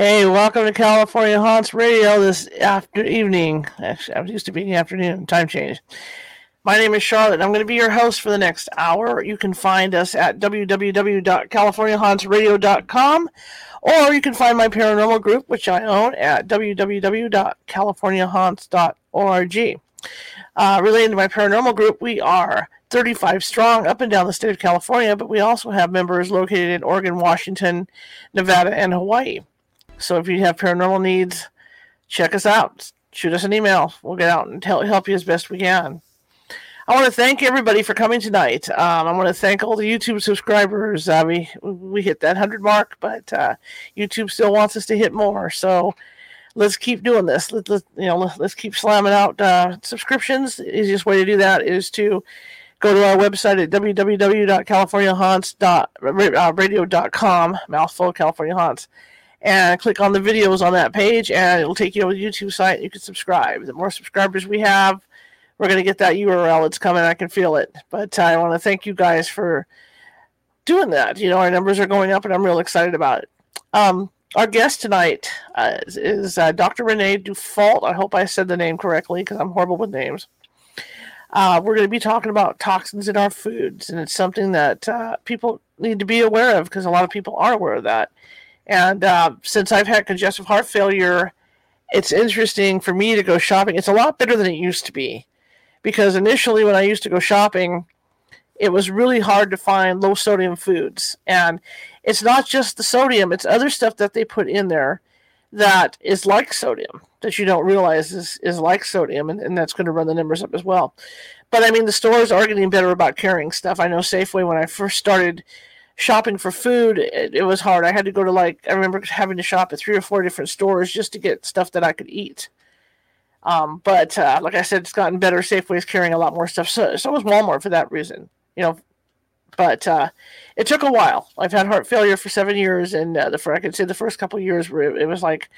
Hey, welcome to California Haunts Radio this after evening. Actually, I was used to being afternoon, time change. My name is Charlotte. And I'm going to be your host for the next hour. You can find us at www.californiahauntsradio.com or you can find my paranormal group, which I own, at www.californiahaunts.org. Uh, related to my paranormal group, we are 35 strong up and down the state of California, but we also have members located in Oregon, Washington, Nevada, and Hawaii. So if you have paranormal needs, check us out. Shoot us an email. We'll get out and help you as best we can. I want to thank everybody for coming tonight. Um, I want to thank all the YouTube subscribers. Uh, we we hit that hundred mark, but uh, YouTube still wants us to hit more. So let's keep doing this. Let, let you know, let, us keep slamming out uh, subscriptions. The easiest way to do that is to go to our website at www.californiahaunts.radio.com. Mouthful California Haunts. And click on the videos on that page, and it'll take you to the YouTube site. You can subscribe. The more subscribers we have, we're going to get that URL. It's coming. I can feel it. But I want to thank you guys for doing that. You know, our numbers are going up, and I'm real excited about it. Um, our guest tonight uh, is, is uh, Dr. Renee Dufault. I hope I said the name correctly because I'm horrible with names. Uh, we're going to be talking about toxins in our foods, and it's something that uh, people need to be aware of because a lot of people are aware of that. And uh, since I've had congestive heart failure, it's interesting for me to go shopping. It's a lot better than it used to be because initially when I used to go shopping, it was really hard to find low sodium foods. And it's not just the sodium, it's other stuff that they put in there that is like sodium that you don't realize is, is like sodium, and, and that's going to run the numbers up as well. But I mean, the stores are getting better about carrying stuff. I know Safeway, when I first started shopping for food, it, it was hard. I had to go to like, I remember having to shop at three or four different stores just to get stuff that I could eat. Um, but uh, like I said, it's gotten better. Safeway's carrying a lot more stuff. So, so was Walmart for that reason. You know, but uh, it took a while. I've had heart failure for seven years, and uh, the I could say the first couple years where it, was like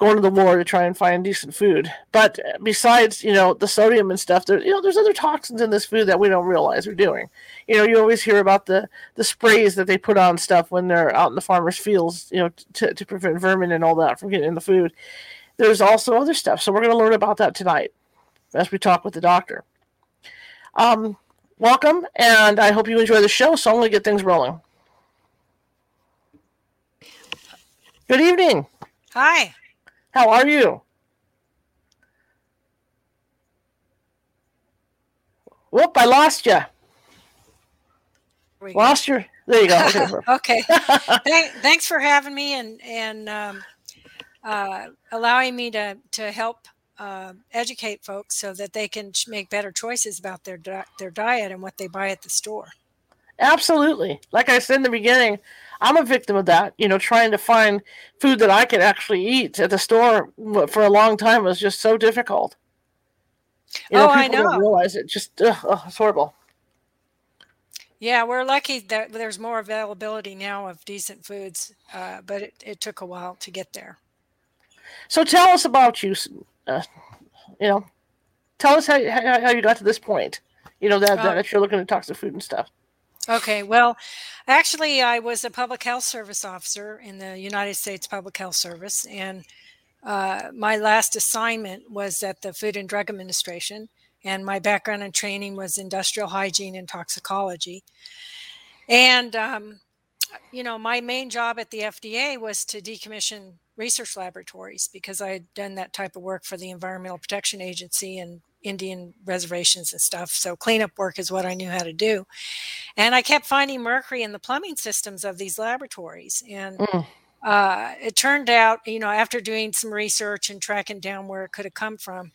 going to the war to try and find decent food. But besides, you know, the sodium and stuff, there, you know, there's other toxins in this food that we don't realize we're doing. You know, you always hear about the the sprays that they put on stuff when they're out in the farmers' fields, you know, to, to prevent vermin and all that from getting in the food there's also other stuff. So we're going to learn about that tonight as we talk with the doctor. Um, welcome, and I hope you enjoy the show. So I'm going to get things rolling. Good evening. Hi. How are you? Whoop! I lost you. Lost your. There you go. Okay. okay. thanks for having me, and and um, uh, allowing me to to help uh, educate folks so that they can make better choices about their di- their diet and what they buy at the store. Absolutely. Like I said in the beginning, I'm a victim of that. You know, trying to find food that I could actually eat at the store for a long time was just so difficult. You know, oh, I know. Don't realize it. Just ugh, ugh, it's horrible. Yeah, we're lucky that there's more availability now of decent foods, uh, but it, it took a while to get there. So tell us about you. Uh, you know, tell us how, how, how you got to this point. You know that, that, that you're looking at toxic food and stuff. Okay, well, actually, I was a public health service officer in the United States Public Health Service, and uh, my last assignment was at the Food and Drug Administration, and my background and training was industrial hygiene and toxicology. And um, you know, my main job at the FDA was to decommission research laboratories because I had done that type of work for the Environmental Protection Agency and Indian reservations and stuff. So cleanup work is what I knew how to do. And I kept finding mercury in the plumbing systems of these laboratories. And mm. uh, it turned out, you know, after doing some research and tracking down where it could have come from,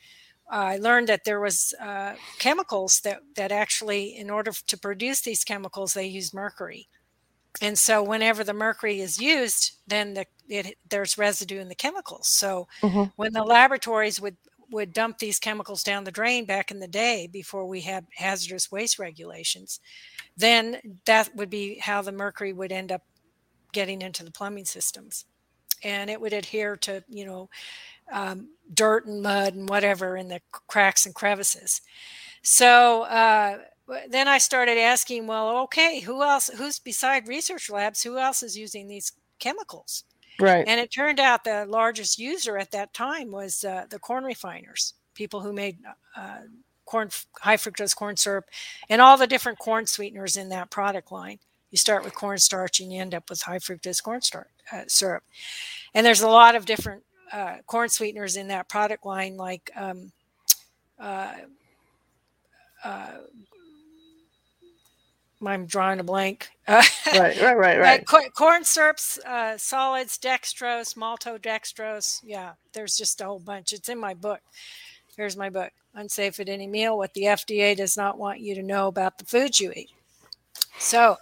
I learned that there was uh, chemicals that, that actually, in order to produce these chemicals, they use mercury and so whenever the mercury is used then the, it, there's residue in the chemicals so mm-hmm. when the laboratories would would dump these chemicals down the drain back in the day before we had hazardous waste regulations, then that would be how the mercury would end up getting into the plumbing systems. And it would adhere to, you know, um, dirt and mud and whatever in the cracks and crevices. So uh, then I started asking, well, okay, who else, who's beside research labs, who else is using these chemicals? Right. And it turned out the largest user at that time was uh, the corn refiners, people who made uh, corn, high fructose corn syrup, and all the different corn sweeteners in that product line. You start with cornstarch and you end up with high fructose corn starch, uh, syrup. And there's a lot of different uh, corn sweeteners in that product line, like um, uh, uh, I'm drawing a blank. right, right, right, right. Uh, corn syrups, uh, solids, dextrose, maltodextrose. Yeah, there's just a whole bunch. It's in my book. Here's my book, Unsafe at Any Meal: What the FDA Does Not Want You to Know About the Foods You Eat. So,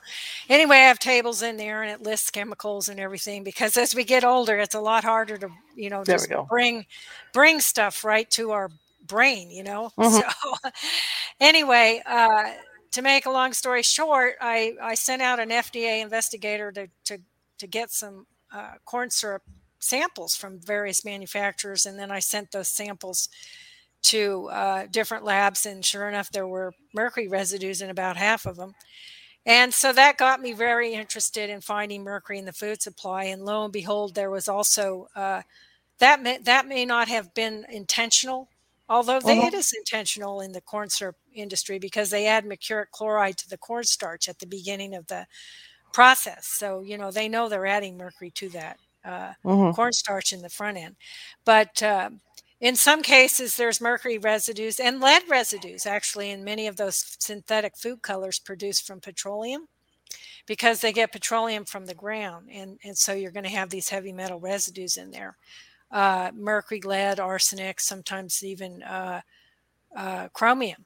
anyway, I have tables in there, and it lists chemicals and everything. Because as we get older, it's a lot harder to, you know, just bring bring stuff right to our brain. You know. Mm-hmm. So, anyway. Uh, to make a long story short, I, I sent out an FDA investigator to, to, to get some uh, corn syrup samples from various manufacturers. And then I sent those samples to uh, different labs. And sure enough, there were mercury residues in about half of them. And so that got me very interested in finding mercury in the food supply. And lo and behold, there was also uh, that may, that may not have been intentional Although they, uh-huh. it is intentional in the corn syrup industry because they add mercuric chloride to the cornstarch at the beginning of the process. So, you know, they know they're adding mercury to that uh, uh-huh. cornstarch in the front end. But uh, in some cases, there's mercury residues and lead residues actually in many of those synthetic food colors produced from petroleum because they get petroleum from the ground. And, and so you're going to have these heavy metal residues in there uh, mercury, lead, arsenic, sometimes even uh, uh, chromium.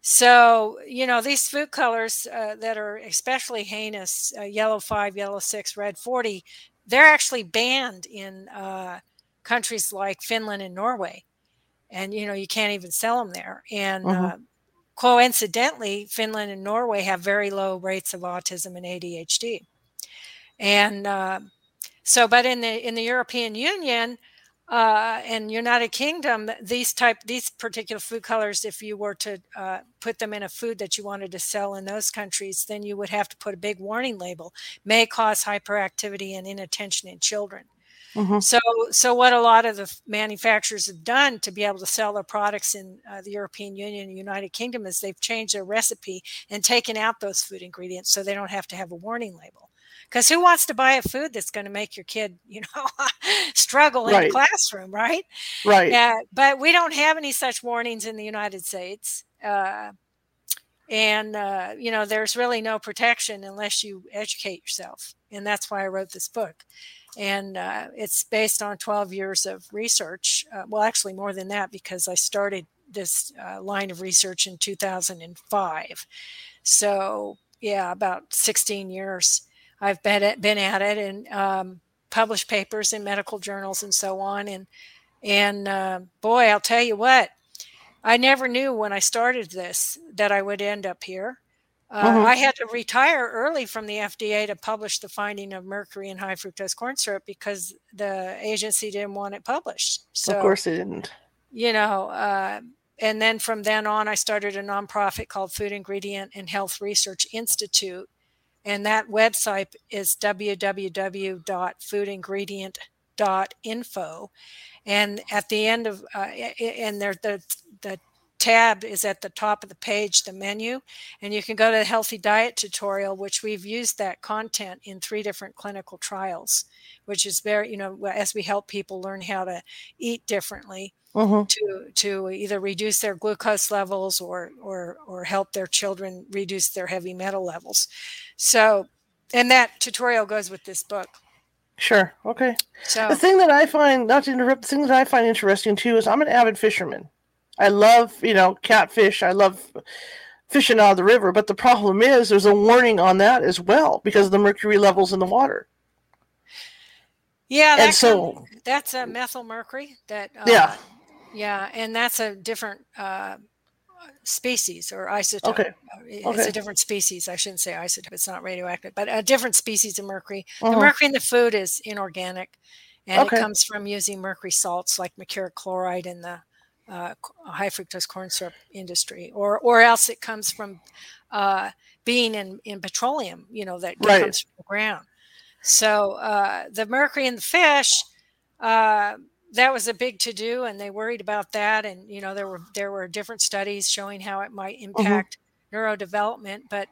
So, you know, these food colors uh, that are especially heinous, uh, yellow 5, yellow 6, red 40, they're actually banned in uh, countries like Finland and Norway. And, you know, you can't even sell them there. And mm-hmm. coincidentally, Finland and Norway have very low rates of autism and ADHD. And so, but in the in the European Union, uh, in United Kingdom, these type these particular food colors, if you were to uh, put them in a food that you wanted to sell in those countries, then you would have to put a big warning label: may cause hyperactivity and inattention in children. Mm-hmm. So, so what a lot of the manufacturers have done to be able to sell their products in uh, the European Union and United Kingdom is they've changed their recipe and taken out those food ingredients so they don't have to have a warning label because who wants to buy a food that's going to make your kid you know struggle in right. the classroom right? Right. Yeah but we don't have any such warnings in the united states uh, and uh, you know there's really no protection unless you educate yourself and that's why i wrote this book and uh, it's based on 12 years of research uh, well actually more than that because i started this uh, line of research in 2005 so yeah about 16 years I've been at, been at it and um, published papers in medical journals and so on. And and uh, boy, I'll tell you what, I never knew when I started this that I would end up here. Uh, mm-hmm. I had to retire early from the FDA to publish the finding of mercury in high fructose corn syrup because the agency didn't want it published. So, of course, it didn't. You know, uh, and then from then on, I started a nonprofit called Food Ingredient and Health Research Institute, and that website is www.foodingredient.info. And at the end of, uh, and there, the, the tab is at the top of the page, the menu, and you can go to the healthy diet tutorial, which we've used that content in three different clinical trials, which is very, you know, as we help people learn how to eat differently mm-hmm. to to either reduce their glucose levels or or or help their children reduce their heavy metal levels. So, and that tutorial goes with this book. Sure. Okay. So the thing that I find, not to interrupt, the thing that I find interesting too is I'm an avid fisherman. I love, you know, catfish. I love fishing out of the river. But the problem is there's a warning on that as well because of the mercury levels in the water. Yeah, and so that's a methyl mercury. That uh, yeah, Yeah, and that's a different uh, species or isotope. Okay. It's Okay. a different species. I shouldn't say isotope. It's not radioactive, but a different species of mercury. The Mhm. mercury in the food is inorganic, and Okay. it comes from using mercury salts like mercuric chloride in the uh, high fructose corn syrup industry, or or else it comes from uh, being in in petroleum. You know that, Right. comes from the ground. So uh, the mercury in the fish. Uh, that was a big to do and they worried about that and you know there were there were different studies showing how it might impact neurodevelopment but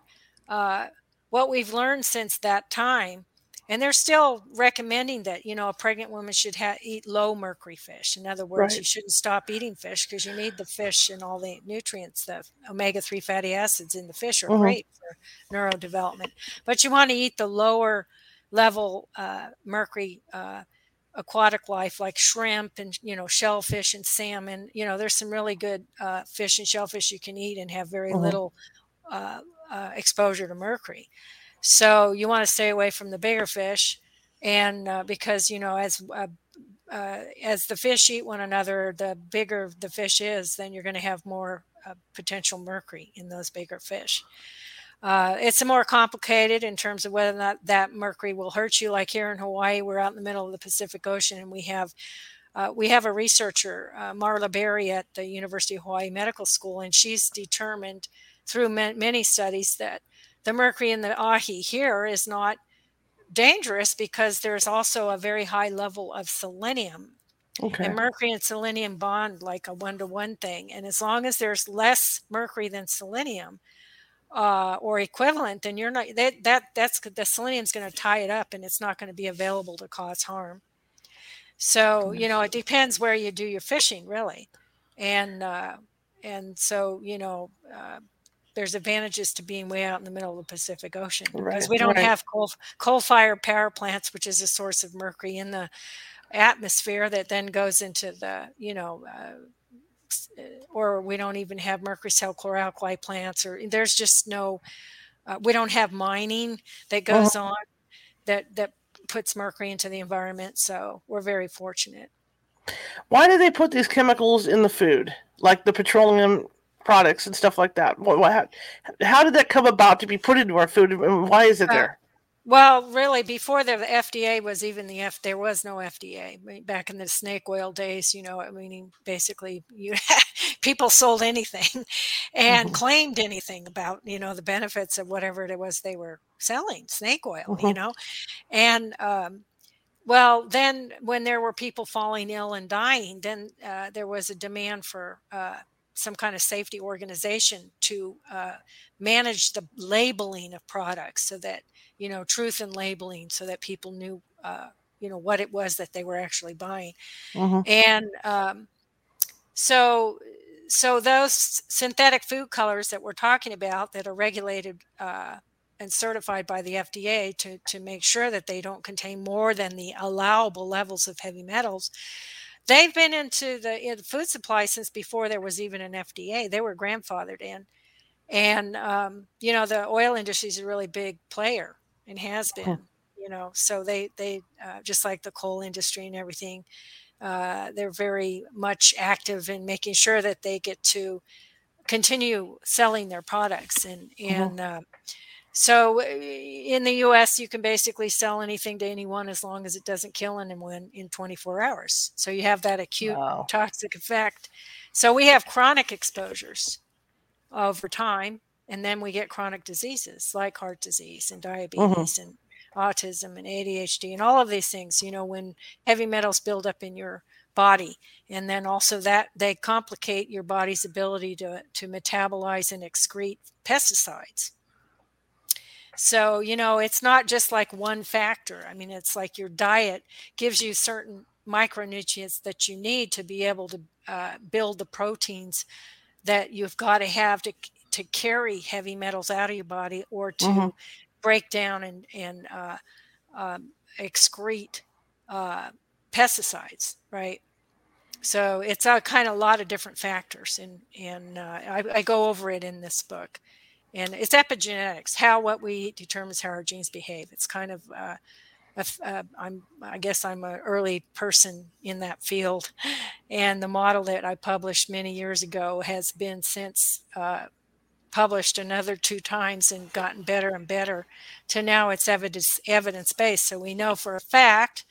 uh, what we've learned since that time and they're still recommending that you know a pregnant woman should ha- eat low mercury fish. In other words you shouldn't stop eating fish because you need the fish and all the nutrients the omega-3 fatty acids in the fish are Mhm. great for neurodevelopment. But you want to eat the lower level uh, mercury uh, aquatic life like shrimp and you know shellfish and salmon. You know there's some really good uh, fish and shellfish you can eat and have very Mhm. little uh, uh, exposure to mercury so you want to stay away from the bigger fish and uh, because you know as uh, uh, as the fish eat one another the bigger the fish is then you're going to have more uh, potential mercury in those bigger fish uh, it's more complicated in terms of whether or not that mercury will hurt you. Like here in Hawaii, we're out in the middle of the Pacific Ocean, and we have uh, we have a researcher, uh, Marla Berry, at the University of Hawaii Medical School, and she's determined through ma- many studies that the mercury in the ahi here is not dangerous because there's also a very high level of selenium Okay. and mercury and selenium bond like a one to one thing. And as long as there's less mercury than selenium uh, or equivalent, then you're not that that that's the selenium's going to tie it up, and it's not going to be available to cause harm. So you know it depends where you do your fishing, really, and uh, and so you know. Uh, there's advantages to being way out in the middle of the Pacific Ocean because we don't right. have coal coal fired power plants, which is a source of mercury in the atmosphere that then goes into the you know uh, uh, or we don't even have mercury cell chloralkali plants or there's just no uh, we don't have mining that goes on that that puts mercury into the environment so we're very fortunate. Why do they put these chemicals in the food, like the petroleum products and stuff like that? What, what, how, how did that come about to be put into our food, and why is it Uh, there? Well, really, before the FDA was even the F, there was no FDA I mean, back in the snake oil days. You know, I mean, basically, you people sold anything and Mhm. claimed anything about you know the benefits of whatever it was they were selling, snake oil. You Mhm. know, and um, well, then when there were people falling ill and dying, then uh, there was a demand for uh, some kind of safety organization to uh, manage the labeling of products so that you know truth in labeling so that people knew uh, you know what it was that they were actually buying Mhm. and um, so so those synthetic food colors that we're talking about that are regulated uh, and certified by the FDA to to make sure that they don't contain more than the allowable levels of heavy metals they've been into the in food supply since before there was even an FDA they were grandfathered in. And um, you know the oil industry is a really big player and has been you know so they they uh, just like the coal industry and everything uh, they're very much active in making sure that they get to continue selling their products and and uh, so uh, in the us you can basically sell anything to anyone as long as it doesn't kill anyone in 24 hours. So you have that acute Wow. toxic effect. So we have chronic exposures over time and then we get chronic diseases like heart disease and diabetes and autism and ADHD and all of these things. You know when heavy metals build up in your body. And then also that they complicate your body's ability to to metabolize and excrete pesticides. So you know it's not just like one factor. I mean it's like your diet gives you certain micronutrients that you need to be able to uh, build the proteins that you've got to have to to carry heavy metals out of your body or to Mhm. break down and and uh, um, excrete uh, pesticides, right? So it's a kind of a lot of different factors, and and uh, I, I go over it in this book. And it's epigenetics, how what we eat determines how our genes behave. It's kind of uh, uh, I'm, I guess I'm an early person in that field. And the model that I published many years ago has been since uh, published another two times and gotten better and better to now it's evidence evidence based. So we know for a fact,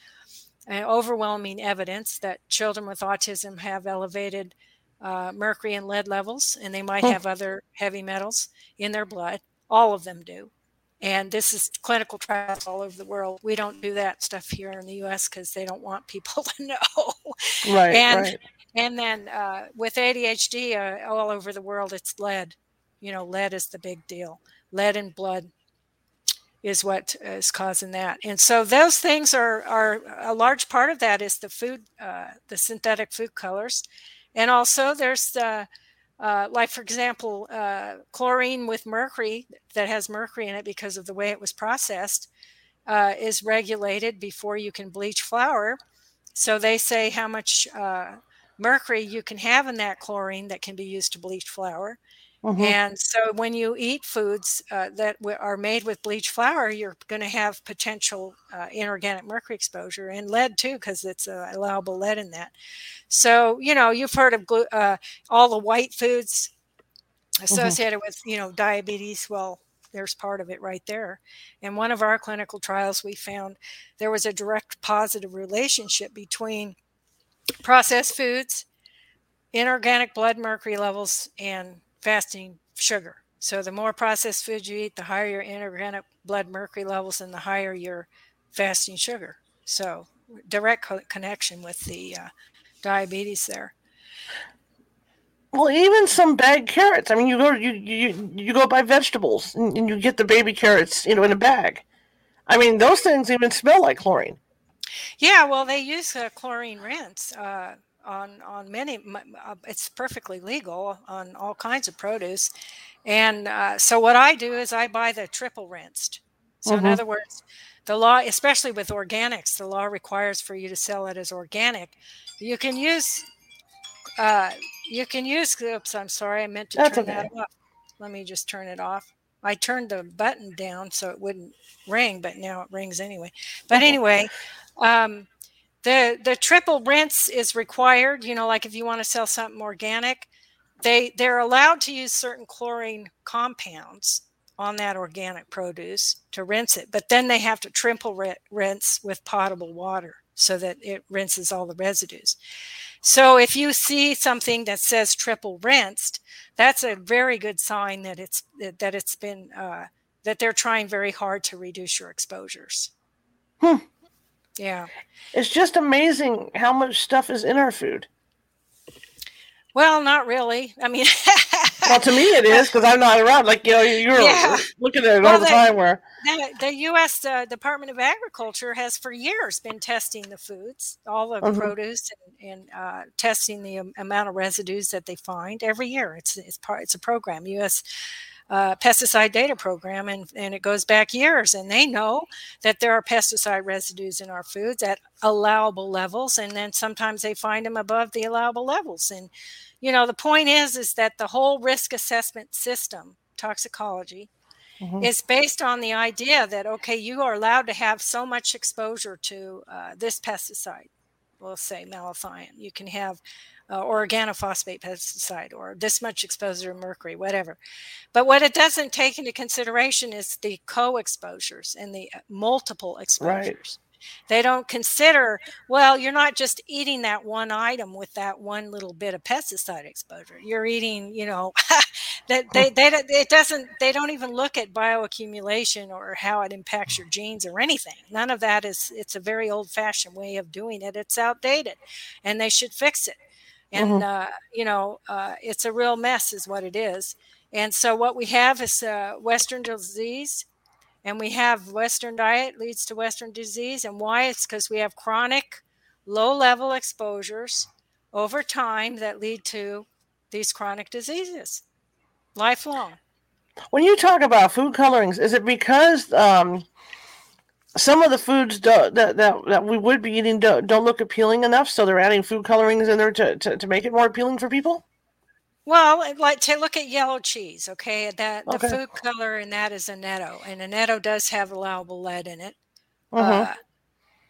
uh, overwhelming evidence that children with autism have elevated uh, mercury and lead levels, and they might have other heavy metals in their blood. All of them do. And this is clinical trials all over the world. We don't do that stuff here in the U.S. because they don't want people to know. Right. and right. and then uh, with ADHD uh, all over the world, it's lead. You know, lead is the big deal. Lead in blood is what is causing that. And so those things are are a large part of that is the food, uh, the synthetic food colors, and also there's the uh, like for example, uh, chlorine with mercury that has mercury in it because of the way it was processed uh, is regulated before you can bleach flour. So they say how much uh, mercury you can have in that chlorine that can be used to bleach flour. Mm-hmm. And so when you eat foods uh, that w- are made with bleached flour, you're going to have potential uh, inorganic mercury exposure and lead too, because it's uh, allowable lead in that. So, you know, you've heard of glu- uh, all the white foods mm-hmm. associated mm-hmm. with, you know, diabetes. Well, there's part of it right there. In one of our clinical trials, we found there was a direct positive relationship between processed foods, inorganic blood mercury levels, and fasting sugar. So the more processed food you eat, the higher your inorganic blood mercury levels and the higher your fasting sugar. So direct co- connection with the uh, diabetes there. Well, even some bag carrots. I mean, you go you you you go buy vegetables and, and you get the baby carrots, you know, in a bag. I mean, those things even smell like chlorine. Yeah, well, they use uh, chlorine rinse. Uh, on on many uh, it's perfectly legal on all kinds of produce. And uh, so what i do is i buy the triple rinsed. So mm-hmm. in other words the law especially with organics the law requires for you to sell it as organic. You can use uh, you can use oops i'm sorry i meant to That's turn okay. that off. Let me just turn it off. I turned the button down so it wouldn't ring but now it rings anyway. But anyway um, the the triple rinse is required you know like if you want to sell something organic they they're allowed to use certain chlorine compounds on that organic produce to rinse it but then they have to triple rinse with potable water so that it rinses all the residues so if you see something that says triple rinsed that's a very good sign that it's that it's been uh, that they're trying very hard to reduce your exposures hmm. Yeah. It's just amazing how much stuff is in our food. Well, not really. I mean, well, to me it is because I'm not around. Like you know, you're yeah. looking at it well, all the, the, time. Where the, the U.S. Uh, Department of Agriculture has for years been testing the foods, all the mm-hmm. produce, and, and uh, testing the amount of residues that they find every year. It's it's part. It's a program. U.S uh, pesticide data program, and, and it goes back years. And they know that there are pesticide residues in our foods at allowable levels, and then sometimes they find them above the allowable levels. And you know, the point is, is that the whole risk assessment system, toxicology, Mm-hmm. is based on the idea that okay you are allowed to have so much exposure to uh, this pesticide we'll say malathion you can have uh, or organophosphate pesticide or this much exposure to mercury, whatever. But what it doesn't take into consideration is the co exposures and the uh, multiple exposures. Right. They don't consider, well, you're not just eating that one item with that one little bit of pesticide exposure. You're eating, you know, that they, they, it doesn't, they don't even look at bioaccumulation or how it impacts your genes or anything. None of that is, it's a very old fashioned way of doing it. It's outdated and they should fix it and mm-hmm. uh, you know uh, it's a real mess is what it is. And so what we have is uh, western disease and we have western diet leads to western disease. And why? It's because we have chronic low level exposures over time that lead to these chronic diseases. Lifelong. When you talk about food colorings is it because um, some of the foods do, that, that that we would be eating do, don't look appealing enough, so they're adding food colorings in there to, to, to make it more appealing for people. Well, like to look at yellow cheese, okay, that the food color in that is annatto, and annatto does have allowable lead in it. Mm-hmm. Uh,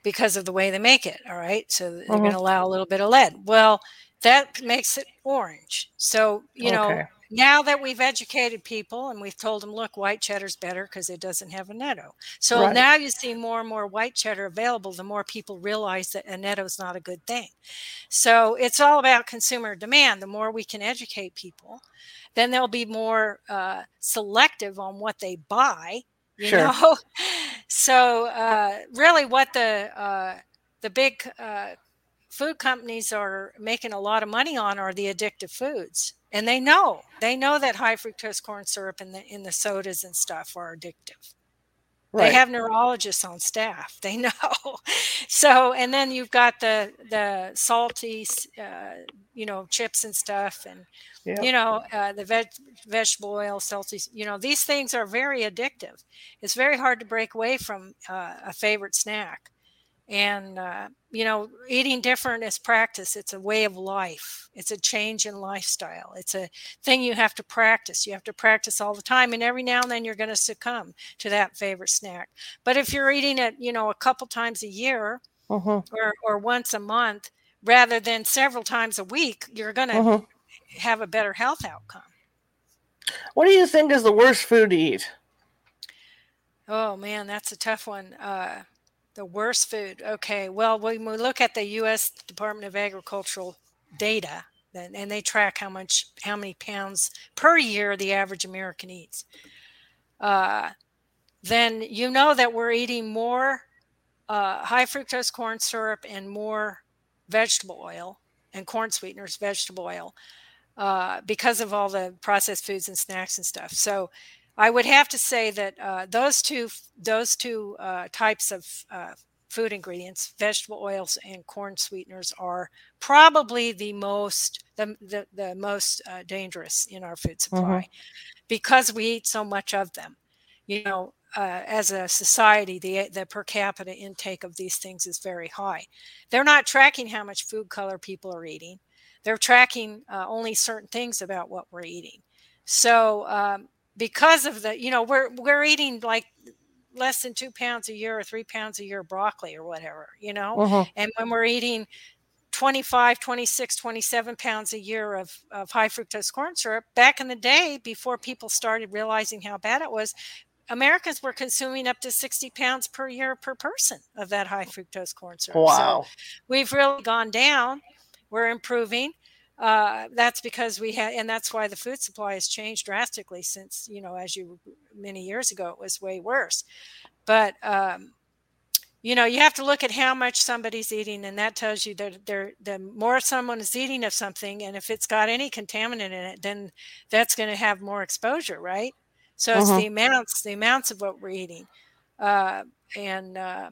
because of the way they make it. All right. So they're Mhm. going to allow a little bit of lead. Well, that makes it orange. So, you know, Okay. Now that we've educated people and we've told them, look, white cheddar's better because it doesn't have annatto. So Right. now you see more and more white cheddar available, the more people realize that annatto is not a good thing. So it's all about consumer demand. The more we can educate people, then they'll be more uh, selective on what they buy. You Sure. know, so uh, really, what the uh, the big uh, food companies are making a lot of money on are the addictive foods, and they know they know that high fructose corn syrup in the in the sodas and stuff are addictive. Right. They have neurologists on staff. They know. so, and then you've got the the salty, uh, you know, chips and stuff, and Yep. you know, uh, the veg, vegetable oil, salty. You know, these things are very addictive. It's very hard to break away from uh, a favorite snack. And uh, you know, eating different is practice. It's a way of life. It's a change in lifestyle. It's a thing you have to practice. You have to practice all the time, and every now and then you're going to succumb to that favorite snack. But if you're eating it, you know, a couple times a year Mhm. or or once a month rather than several times a week, you're going to Mhm. have a better health outcome. What do you think is the worst food to eat? Oh man, that's a tough one. Uh, the worst food. Okay, well, when we look at the U.S. Department of Agricultural data, and, and they track how much, how many pounds per year the average American eats, uh, then you know that we're eating more uh, high fructose corn syrup and more vegetable oil and corn sweeteners, vegetable oil, uh, because of all the processed foods and snacks and stuff. So I would have to say that uh, those two those two uh, types of uh, food ingredients, vegetable oils and corn sweeteners, are probably the most the the, the most uh, dangerous in our food supply because we eat so much of them. You know, uh, as a society, the the per capita intake of these things is very high. They're not tracking how much food color people are eating. They're tracking uh, only certain things about what we're eating. So um, because of the, you know, we're we're eating like less than two pounds a year or three pounds a year broccoli or whatever, you know, Mhm. and when we're eating 25 26 27 pounds a year of, of high fructose corn syrup back in the day before people started realizing how bad it was americans were consuming up to 60 pounds per year per person of that high fructose corn syrup so Wow. we've really gone down we're improving uh, that's because we had and that's why the food supply has changed drastically since you know as you many years ago it was way worse. But um, you know you have to look at how much somebody's eating and that tells you that they're the more someone is eating of something and if it's got any contaminant in it then that's going to have more exposure right? So it's Mhm. the amounts the amounts of what we're eating. Uh, and uh,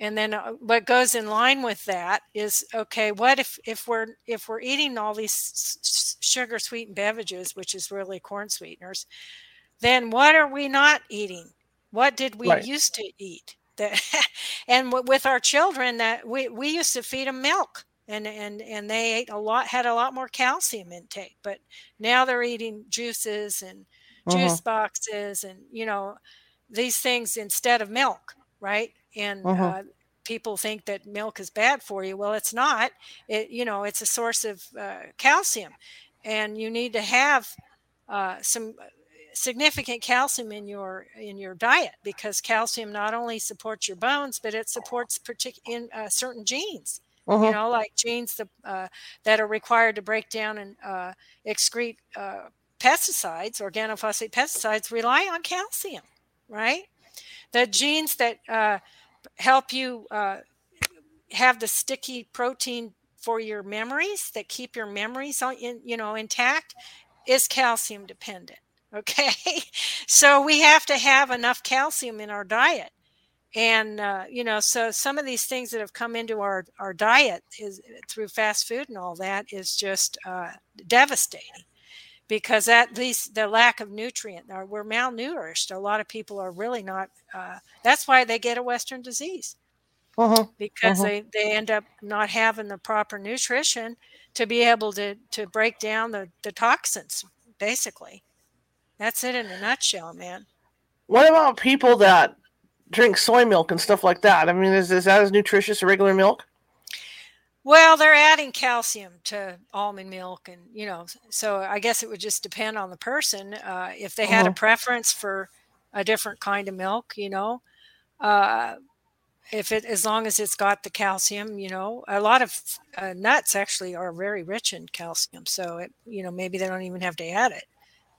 and then uh, what goes in line with that is okay what if if we're if we're eating all these sugar sweetened beverages which is really corn sweeteners then what are we not eating? What did we Right. used to eat that and w- with our children that we, we used to feed them milk and and and they ate a lot had a lot more calcium intake but now they're eating juices and juice boxes and you know these things instead of milk right and Mhm. uh, people think that milk is bad for you well it's not it you know it's a source of uh, calcium and you need to have uh, some significant calcium in your in your diet because calcium not only supports your bones but it supports partic- in uh, certain genes you Mhm. know like genes that, uh, that are required to break down and uh, excrete uh, pesticides organophosphate pesticides rely on calcium right the genes that uh, help you uh, have the sticky protein for your memories that keep your memories on, in, you know intact is calcium dependent okay? So we have to have enough calcium in our diet. And uh, you know so some of these things that have come into our our diet is through fast food and all that is just uh, devastating because at least the lack of nutrient or we're malnourished a lot of people are really not uh, that's why they get a western disease Mhm. because Mhm. they, they end up not having the proper nutrition to be able to to break down the, the toxins basically that's it in a nutshell man What about people that drink soy milk and stuff like that. I mean, is, is that as nutritious as regular milk? Well, they're adding calcium to almond milk, and you know, so I guess it would just depend on the person. Uh, if they had mm-hmm. a preference for a different kind of milk, you know, uh, if it as long as it's got the calcium, you know, a lot of uh, nuts actually are very rich in calcium, so it, you know, maybe they don't even have to add it.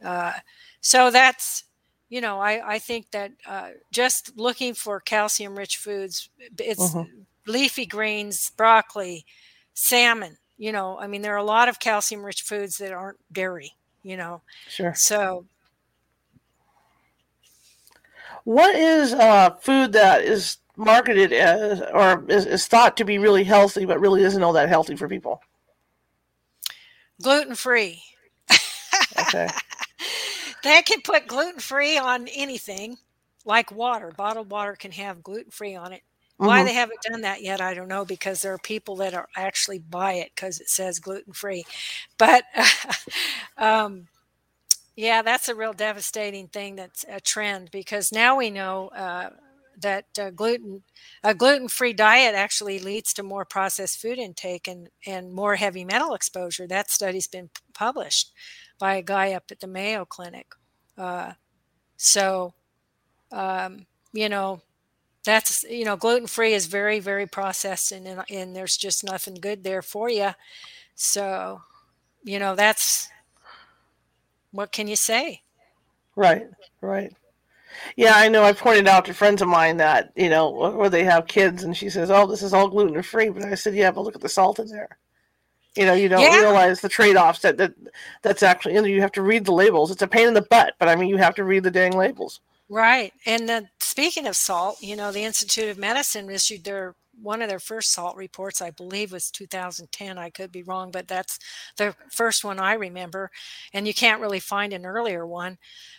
Uh, so that's you know, I, I think that uh, just looking for calcium rich foods, it's mm-hmm. Leafy greens, broccoli, salmon. You know, I mean, there are a lot of calcium rich foods that aren't dairy, you know. Sure. So, what is uh, food that is marketed as or is, is thought to be really healthy, but really isn't all that healthy for people? Gluten free. okay. They can put gluten free on anything, like water. Bottled water can have gluten free on it. Mm-hmm. Why they haven't done that yet, I don't know, because there are people that are actually buy it because it says gluten free. But um, yeah, that's a real devastating thing. That's a trend because now we know uh, that uh, gluten a gluten free diet actually leads to more processed food intake and and more heavy metal exposure. That study's been published by a guy up at the Mayo Clinic. Uh, so, um, you know, that's you know, gluten free is very very processed, and and there's just nothing good there for you. So, you know, that's what can you say? Right, right. Yeah, I know. I pointed out to friends of mine that you know where they have kids, and she says, "Oh, this is all gluten free," but I said, "Yeah, but look at the salt in there." You know, you don't yeah. realize the trade offs that, that that's actually, you, know, you have to read the labels. It's a pain in the butt, but I mean, you have to read the dang labels. Right. And then speaking of salt, you know, the Institute of Medicine issued their one of their first salt reports, I believe was 2010. I could be wrong, but that's the first one I remember. And you can't really find an earlier one.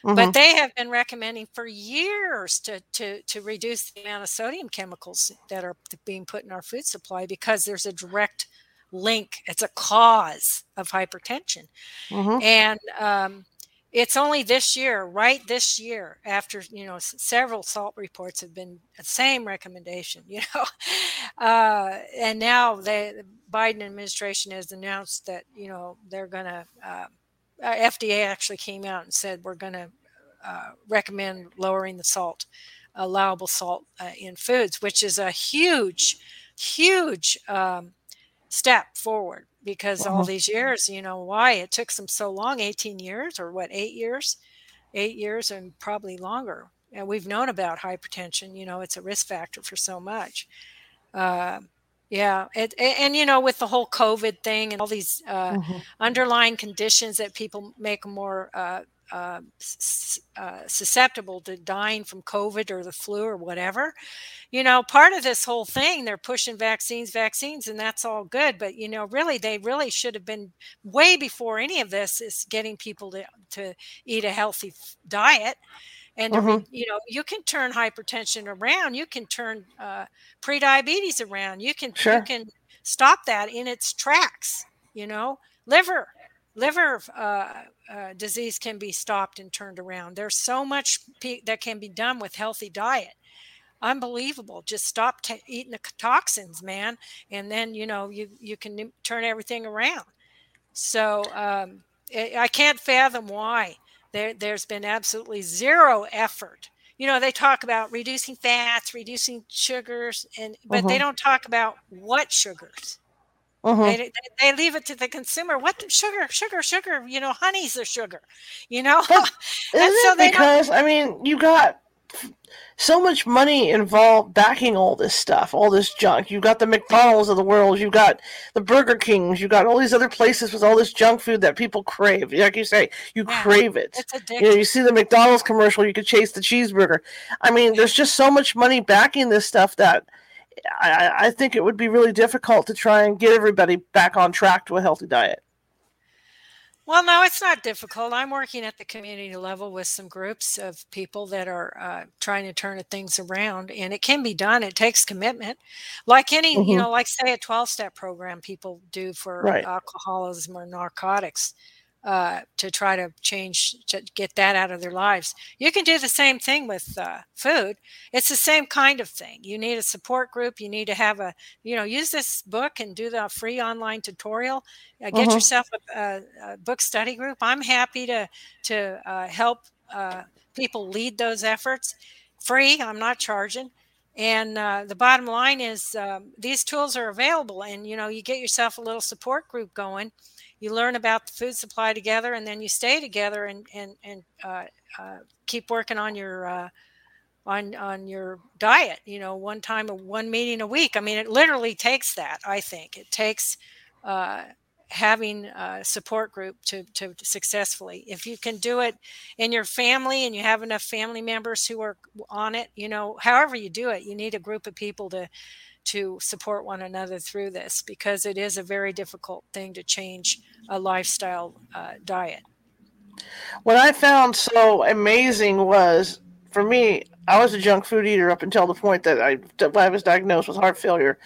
Mm-hmm. But they have been recommending for years to, to, to reduce the amount of sodium chemicals that are being put in our food supply because there's a direct link it's a cause of hypertension mm-hmm. and um, it's only this year right this year after you know several salt reports have been the same recommendation you know? Uh, and now the biden administration has announced that you know they're going to uh, uh fda actually came out and said we're going to uh, recommend lowering the salt allowable salt uh, in foods which is a huge huge um, step forward because all uh-huh. these years, you know, why it took them so long 18 years or what, eight years, eight years and probably longer. And we've known about hypertension, you know, it's a risk factor for so much. Uh, yeah, it, and you know, with the whole COVID thing and all these uh, mm-hmm. underlying conditions that people make more uh, uh, uh, susceptible to dying from COVID or the flu or whatever. You know, part of this whole thing, they're pushing vaccines, vaccines, and that's all good. But, you know, really, they really should have been way before any of this is getting people to, to eat a healthy diet. And, mm-hmm. you know, you can turn hypertension around. You can turn uh, prediabetes around. You can, sure. you can stop that in its tracks, you know, liver liver uh, uh, disease can be stopped and turned around. There's so much pe- that can be done with healthy diet. Unbelievable. Just stop t- eating the toxins, man, and then you know you you can turn everything around. So um, it, I can't fathom why there there's been absolutely zero effort. You know, they talk about reducing fats, reducing sugars, and but uh-huh. they don't talk about what sugars uh-huh. They, they leave it to the consumer. What the, sugar, sugar, sugar? You know, honey's the sugar. You know, but isn't so it because I mean, you got so much money involved backing all this stuff, all this junk. You got the McDonald's of the world, you got the Burger Kings, you got all these other places with all this junk food that people crave. Like you say, you yeah, crave it. You know, you see the McDonald's commercial, you could chase the cheeseburger. I mean, there's just so much money backing this stuff that I, I think it would be really difficult to try and get everybody back on track to a healthy diet. Well, no, it's not difficult. I'm working at the community level with some groups of people that are uh, trying to turn things around, and it can be done. It takes commitment, like any, mm-hmm. you know, like say a 12 step program people do for right. alcoholism or narcotics. Uh, to try to change to get that out of their lives. You can do the same thing with uh, food. It's the same kind of thing. You need a support group. You need to have a you know use this book and do the free online tutorial. Uh, get mm-hmm. yourself a, a, a, book study group. I'm happy to to uh, help uh, people lead those efforts. Free. I'm not charging. And uh, the bottom line is um, these tools are available, and you know you get yourself a little support group going you learn about the food supply together and then you stay together and and and uh, uh, keep working on your uh, on on your diet you know one time one meeting a week. I mean it literally takes that i think. It takes uh, having a support group to, to successfully. If you can do it in your family and you have enough family members who are on it you know however you do it you need a group of people to to support one another through this because it is a very difficult thing to change a lifestyle uh, diet. What I found so amazing was for me, I was a junk food eater up until the point that I, I was diagnosed with heart failure.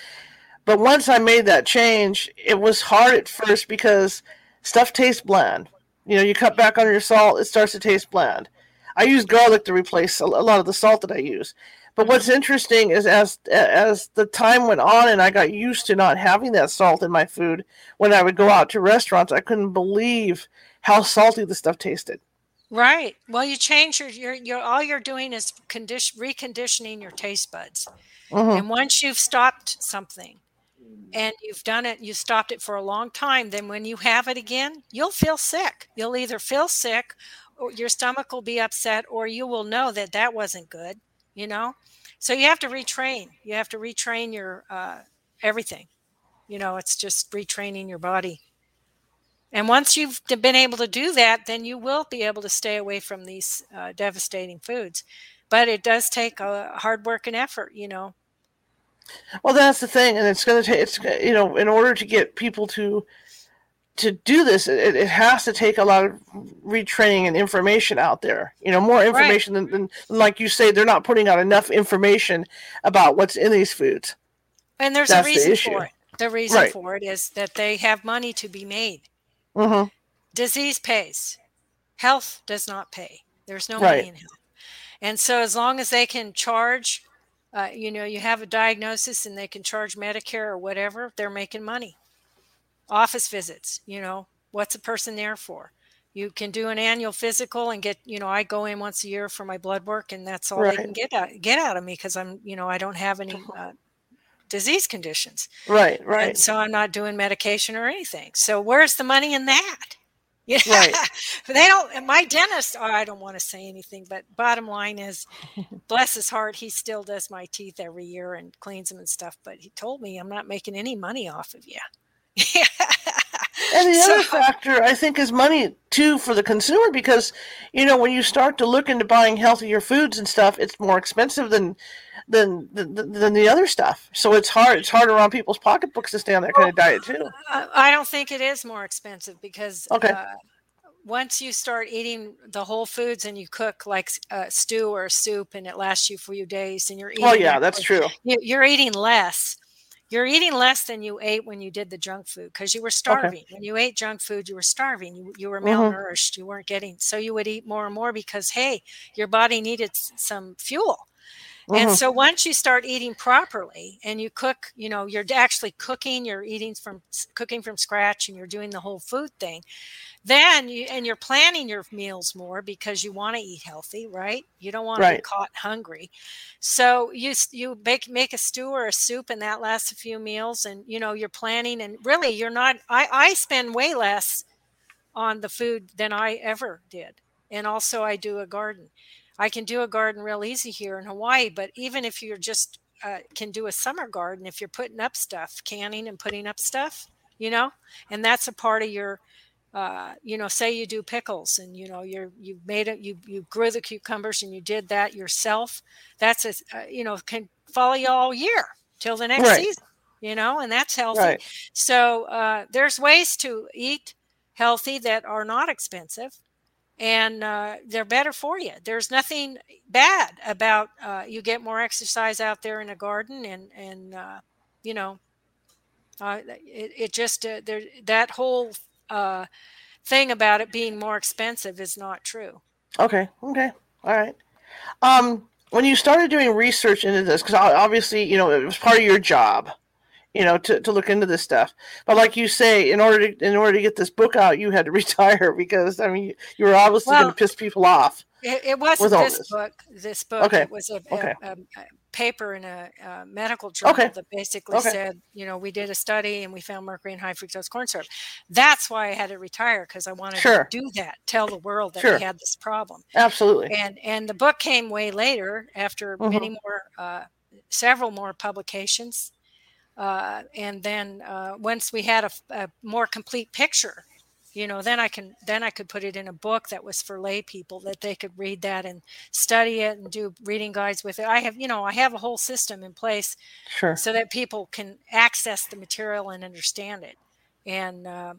But once I made that change, it was hard at first because stuff tastes bland. You know, you cut back on your salt, it starts to taste bland. I use garlic to replace a lot of the salt that I use. But what's interesting is as as the time went on and I got used to not having that salt in my food, when I would go out to restaurants, I couldn't believe how salty the stuff tasted. Right. Well, you change your your, your all you're doing is condition reconditioning your taste buds. Mm-hmm. And once you've stopped something and you've done it, you stopped it for a long time, then when you have it again, you'll feel sick. You'll either feel sick or your stomach will be upset or you will know that that wasn't good you know? So you have to retrain. You have to retrain your uh, everything. You know it's just retraining your body. And once you've been able to do that then you will be able to stay away from these uh, devastating foods. But it does take a hard work and effort you know? Well that's the thing and it's going to take it's you know in order to get people to to do this, it, it, has to take a lot of retraining and information out there. You know, more information right. than, than, like you say, they're not putting out enough information about what's in these foods. And there's That's a reason the for it. The reason right. for it is that they have money to be made. Mm-hmm. Disease pays, health does not pay. There's no right. money in health. And so, as long as they can charge, uh, you know, you have a diagnosis and they can charge Medicare or whatever, they're making money office visits you know what's a person there for? You can do an annual physical and get you know i go in once a year for my blood work and that's all right. they can get out, get out of me because i'm you know i don't have any uh, disease conditions. Right right. and so i'm not doing medication or anything. So where's the money in that? Yeah right. they don't my dentist oh, i don't want to say anything but bottom line is bless his heart he still does my teeth every year and cleans them and stuff but he told me i'm not making any money off of you and the so, other factor, I think, is money too for the consumer because, you know, when you start to look into buying healthier foods and stuff, it's more expensive than than than, than the other stuff. So it's hard. It's harder on people's pocketbooks to stay on that kind of diet too. I don't think it is more expensive because okay. Uh, once you start eating the whole foods and you cook like a stew or a soup and it lasts you for a few days and you're eating oh yeah that's true you're eating less you're eating less than you ate when you did the junk food because you were starving. Okay. When you ate junk food, you were starving. You, you were mm-hmm. malnourished. Mm-hmm. You weren't getting, so you would eat more and more because, hey, your body needed some fuel. Mm-hmm. And so once you start eating properly and you cook, you know, you're actually cooking, you're eating from cooking from scratch and you're doing the whole food thing, then you and you're planning your meals more because you want to eat healthy, right? You don't want right. to be caught hungry. So you you make make a stew or a soup and that lasts a few meals and you know, you're planning and really you're not I I spend way less on the food than I ever did. And also I do a garden. I can do a garden real easy here in Hawaii, but even if you're just uh, can do a summer garden, if you're putting up stuff, canning and putting up stuff, you know, and that's a part of your, uh, you know, say you do pickles and you know you're you made it, you you grew the cucumbers and you did that yourself. That's a uh, you know can follow you all year till the next right. season, you know, and that's healthy. Right. So uh, there's ways to eat healthy that are not expensive and uh, they're better for you. There's nothing bad about uh, you get more exercise out there in a garden, and and uh, you know, uh, it, it just uh, there that whole uh, thing about it being more expensive is not true. Okay. Okay. All right. Um, when you started doing research into this, because obviously, you know, it was part of your job, you know, to, to look into this stuff. But like you say, in order to in order to get this book out, you had to retire because I mean, you were obviously well, going to piss people off. It, it wasn't this, this, book. This book. Okay. It was a, okay. a, a, a paper in a, a medical journal okay. that basically okay. said, you know, we did a study and we found mercury in high fructose corn syrup. That's why I had to retire because I wanted sure. to do that, tell the world that sure. we had this problem. Absolutely. And and the book came way later after mm-hmm. many more, uh, several more publications. Uh, and then uh, once we had a, a more complete picture you know then i can then i could put it in a book that was for lay people that they could read that and study it and do reading guides with it i have you know i have a whole system in place sure. so that people can access the material and understand it and uh,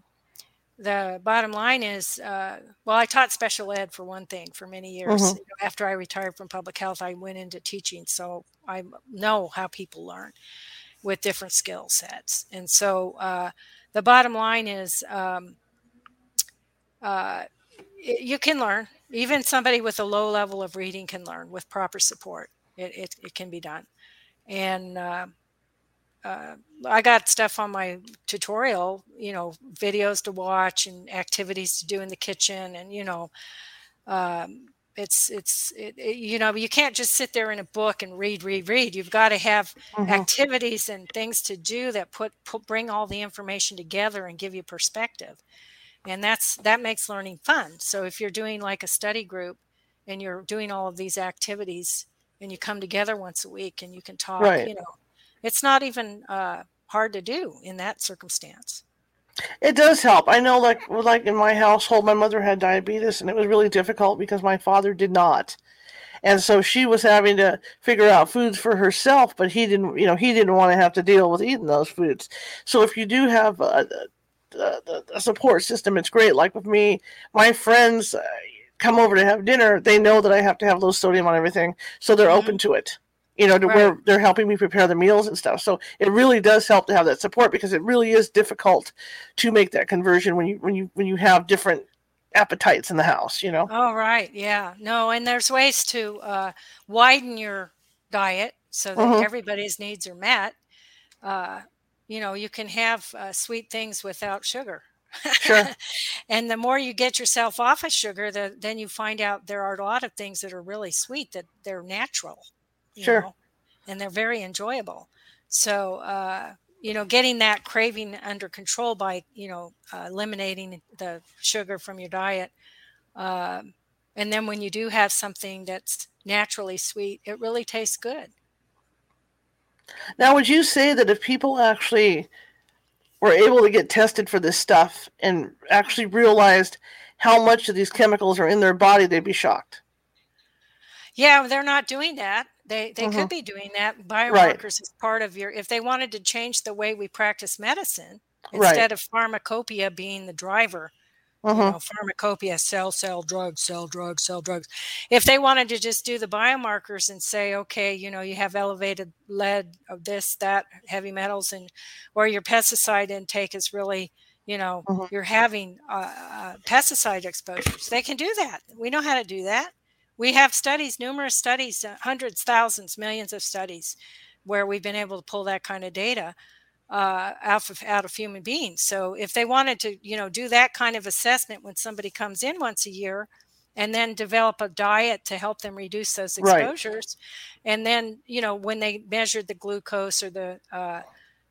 the bottom line is uh, well i taught special ed for one thing for many years mm-hmm. after i retired from public health i went into teaching so i know how people learn with different skill sets and so uh, the bottom line is um, uh, you can learn. Even somebody with a low level of reading can learn with proper support. It, it, it can be done. And uh, uh, I got stuff on my tutorial, you know, videos to watch and activities to do in the kitchen. And, you know, um, it's, it's, it, it, you know, you can't just sit there in a book and read, read, read. You've got to have mm-hmm. activities and things to do that put, put, bring all the information together and give you perspective and that's that makes learning fun so if you're doing like a study group and you're doing all of these activities and you come together once a week and you can talk right. you know it's not even uh, hard to do in that circumstance it does help i know like like in my household my mother had diabetes and it was really difficult because my father did not and so she was having to figure out foods for herself but he didn't you know he didn't want to have to deal with eating those foods so if you do have a, the, the, support system. It's great. Like with me, my friends uh, come over to have dinner. They know that I have to have low sodium on everything, so they're mm-hmm. open to it. You know, to right. where they're helping me prepare the meals and stuff. So it really does help to have that support because it really is difficult to make that conversion when you when you when you have different appetites in the house. You know. Oh right, yeah, no, and there's ways to uh, widen your diet so that mm-hmm. everybody's needs are met. Uh, you know you can have uh, sweet things without sugar sure and the more you get yourself off of sugar the, then you find out there are a lot of things that are really sweet that they're natural sure know, and they're very enjoyable so uh, you know getting that craving under control by you know uh, eliminating the sugar from your diet um, and then when you do have something that's naturally sweet it really tastes good now, would you say that if people actually were able to get tested for this stuff and actually realized how much of these chemicals are in their body, they'd be shocked? Yeah, they're not doing that. They they mm-hmm. could be doing that. Biomarkers right. is part of your. If they wanted to change the way we practice medicine, instead right. of pharmacopoeia being the driver. You know, pharmacopoeia, sell, sell drugs, sell drugs, sell drugs. If they wanted to just do the biomarkers and say, okay, you know, you have elevated lead of this, that, heavy metals, and or your pesticide intake is really, you know, uh-huh. you're having uh, uh, pesticide exposures. They can do that. We know how to do that. We have studies, numerous studies, uh, hundreds, thousands, millions of studies, where we've been able to pull that kind of data uh, out of out of human beings. So if they wanted to, you know, do that kind of assessment when somebody comes in once a year, and then develop a diet to help them reduce those exposures, right. and then you know when they measured the glucose or the uh,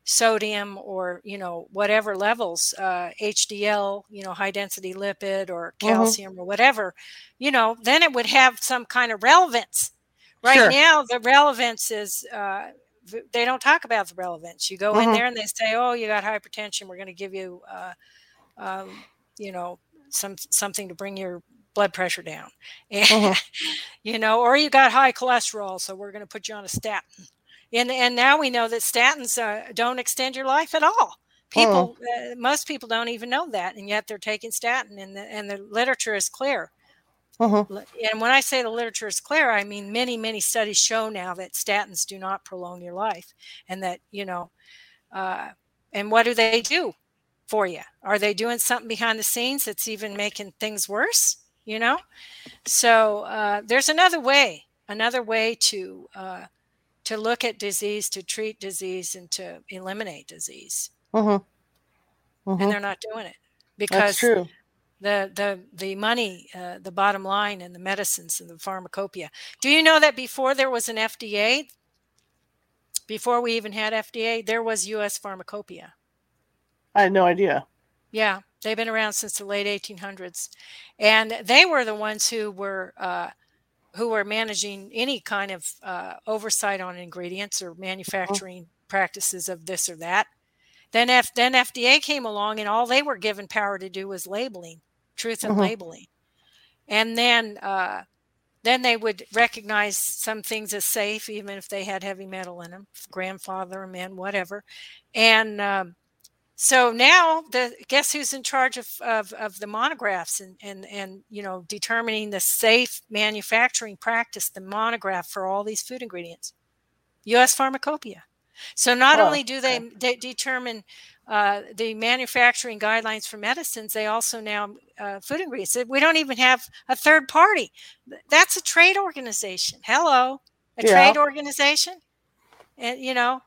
sodium or you know whatever levels uh, hdl you know high density lipid or mm-hmm. calcium mm-hmm. or whatever you know then it would have some kind of relevance right sure. now the relevance is uh, they don't talk about the relevance. You go mm-hmm. in there and they say, "Oh, you got hypertension. We're going to give you, uh, um, you know, some something to bring your blood pressure down, and, mm-hmm. you know, or you got high cholesterol, so we're going to put you on a statin." And and now we know that statins uh, don't extend your life at all. People, uh, most people don't even know that, and yet they're taking statin, and the and the literature is clear. Mm-hmm. And when I say the literature is clear, I mean many, many studies show now that statins do not prolong your life, and that you know, uh, and what do they do? for you? Are they doing something behind the scenes that's even making things worse? You know, so uh, there's another way, another way to uh, to look at disease, to treat disease, and to eliminate disease. Mm-hmm. Mm-hmm. And they're not doing it because true. the the the money, uh, the bottom line, and the medicines and the pharmacopoeia. Do you know that before there was an FDA, before we even had FDA, there was U.S. pharmacopoeia. I had no idea. Yeah, they've been around since the late 1800s, and they were the ones who were uh, who were managing any kind of uh, oversight on ingredients or manufacturing practices of this or that. Then, F- then FDA came along, and all they were given power to do was labeling, truth and Mhm. labeling, and then uh, then they would recognize some things as safe, even if they had heavy metal in them, grandfather in, whatever, and um, so now the guess who's in charge of, of, of the monographs and, and and you know determining the safe manufacturing practice the monograph for all these food ingredients? Us pharmacopoeia. So not Oh, only do they de- determine uh, the manufacturing guidelines for medicines they also now uh, food ingredients. We don't even have a third party. That's a trade organization. Hello? A Yeah. trade organization? And you know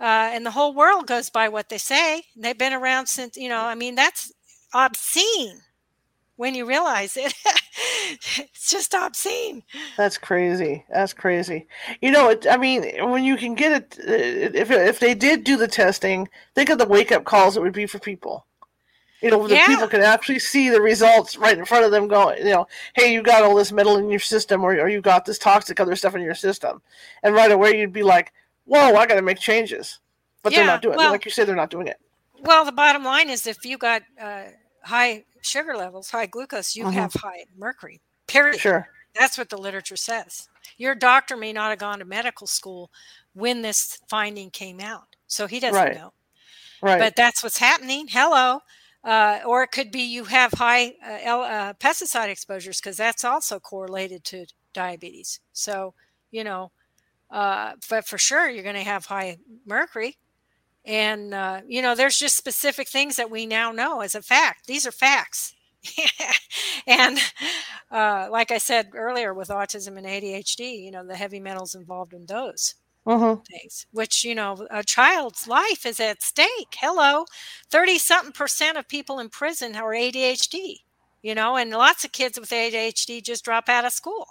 uh, and the whole world goes by what they say. They've been around since, you know, I mean, that's obscene when you realize it. it's just obscene. That's crazy. That's crazy. You know, it, I mean, when you can get it, uh, if if they did do the testing, think of the wake up calls it would be for people. You know, the Yeah. people can actually see the results right in front of them. Going, you know, hey, you got all this metal in your system, or or you got this toxic other stuff in your system, and right away you'd be like, whoa, I got to make changes. But they're not doing it. Like you said, they're not doing it. Well, the bottom line is if you got uh, high sugar levels, high glucose, you Mhm. have high mercury, period. Sure. That's what the literature says. Your doctor may not have gone to medical school when this finding came out. So he doesn't Right. know. Right. but that's what's happening. Hello. Uh, or it could be you have high uh, el- uh, pesticide exposures because that's also correlated to diabetes. So, you know, uh, but for sure you're going to have high mercury. And, uh, you know, there's just specific things that we now know as a fact. These are facts. and uh, like I said earlier, with autism and ADHD, you know, the heavy metals involved in those mm-hmm. things, which, you know, a child's life is at stake. Hello, 30 something percent of people in prison are ADHD, you know, and lots of kids with ADHD just drop out of school.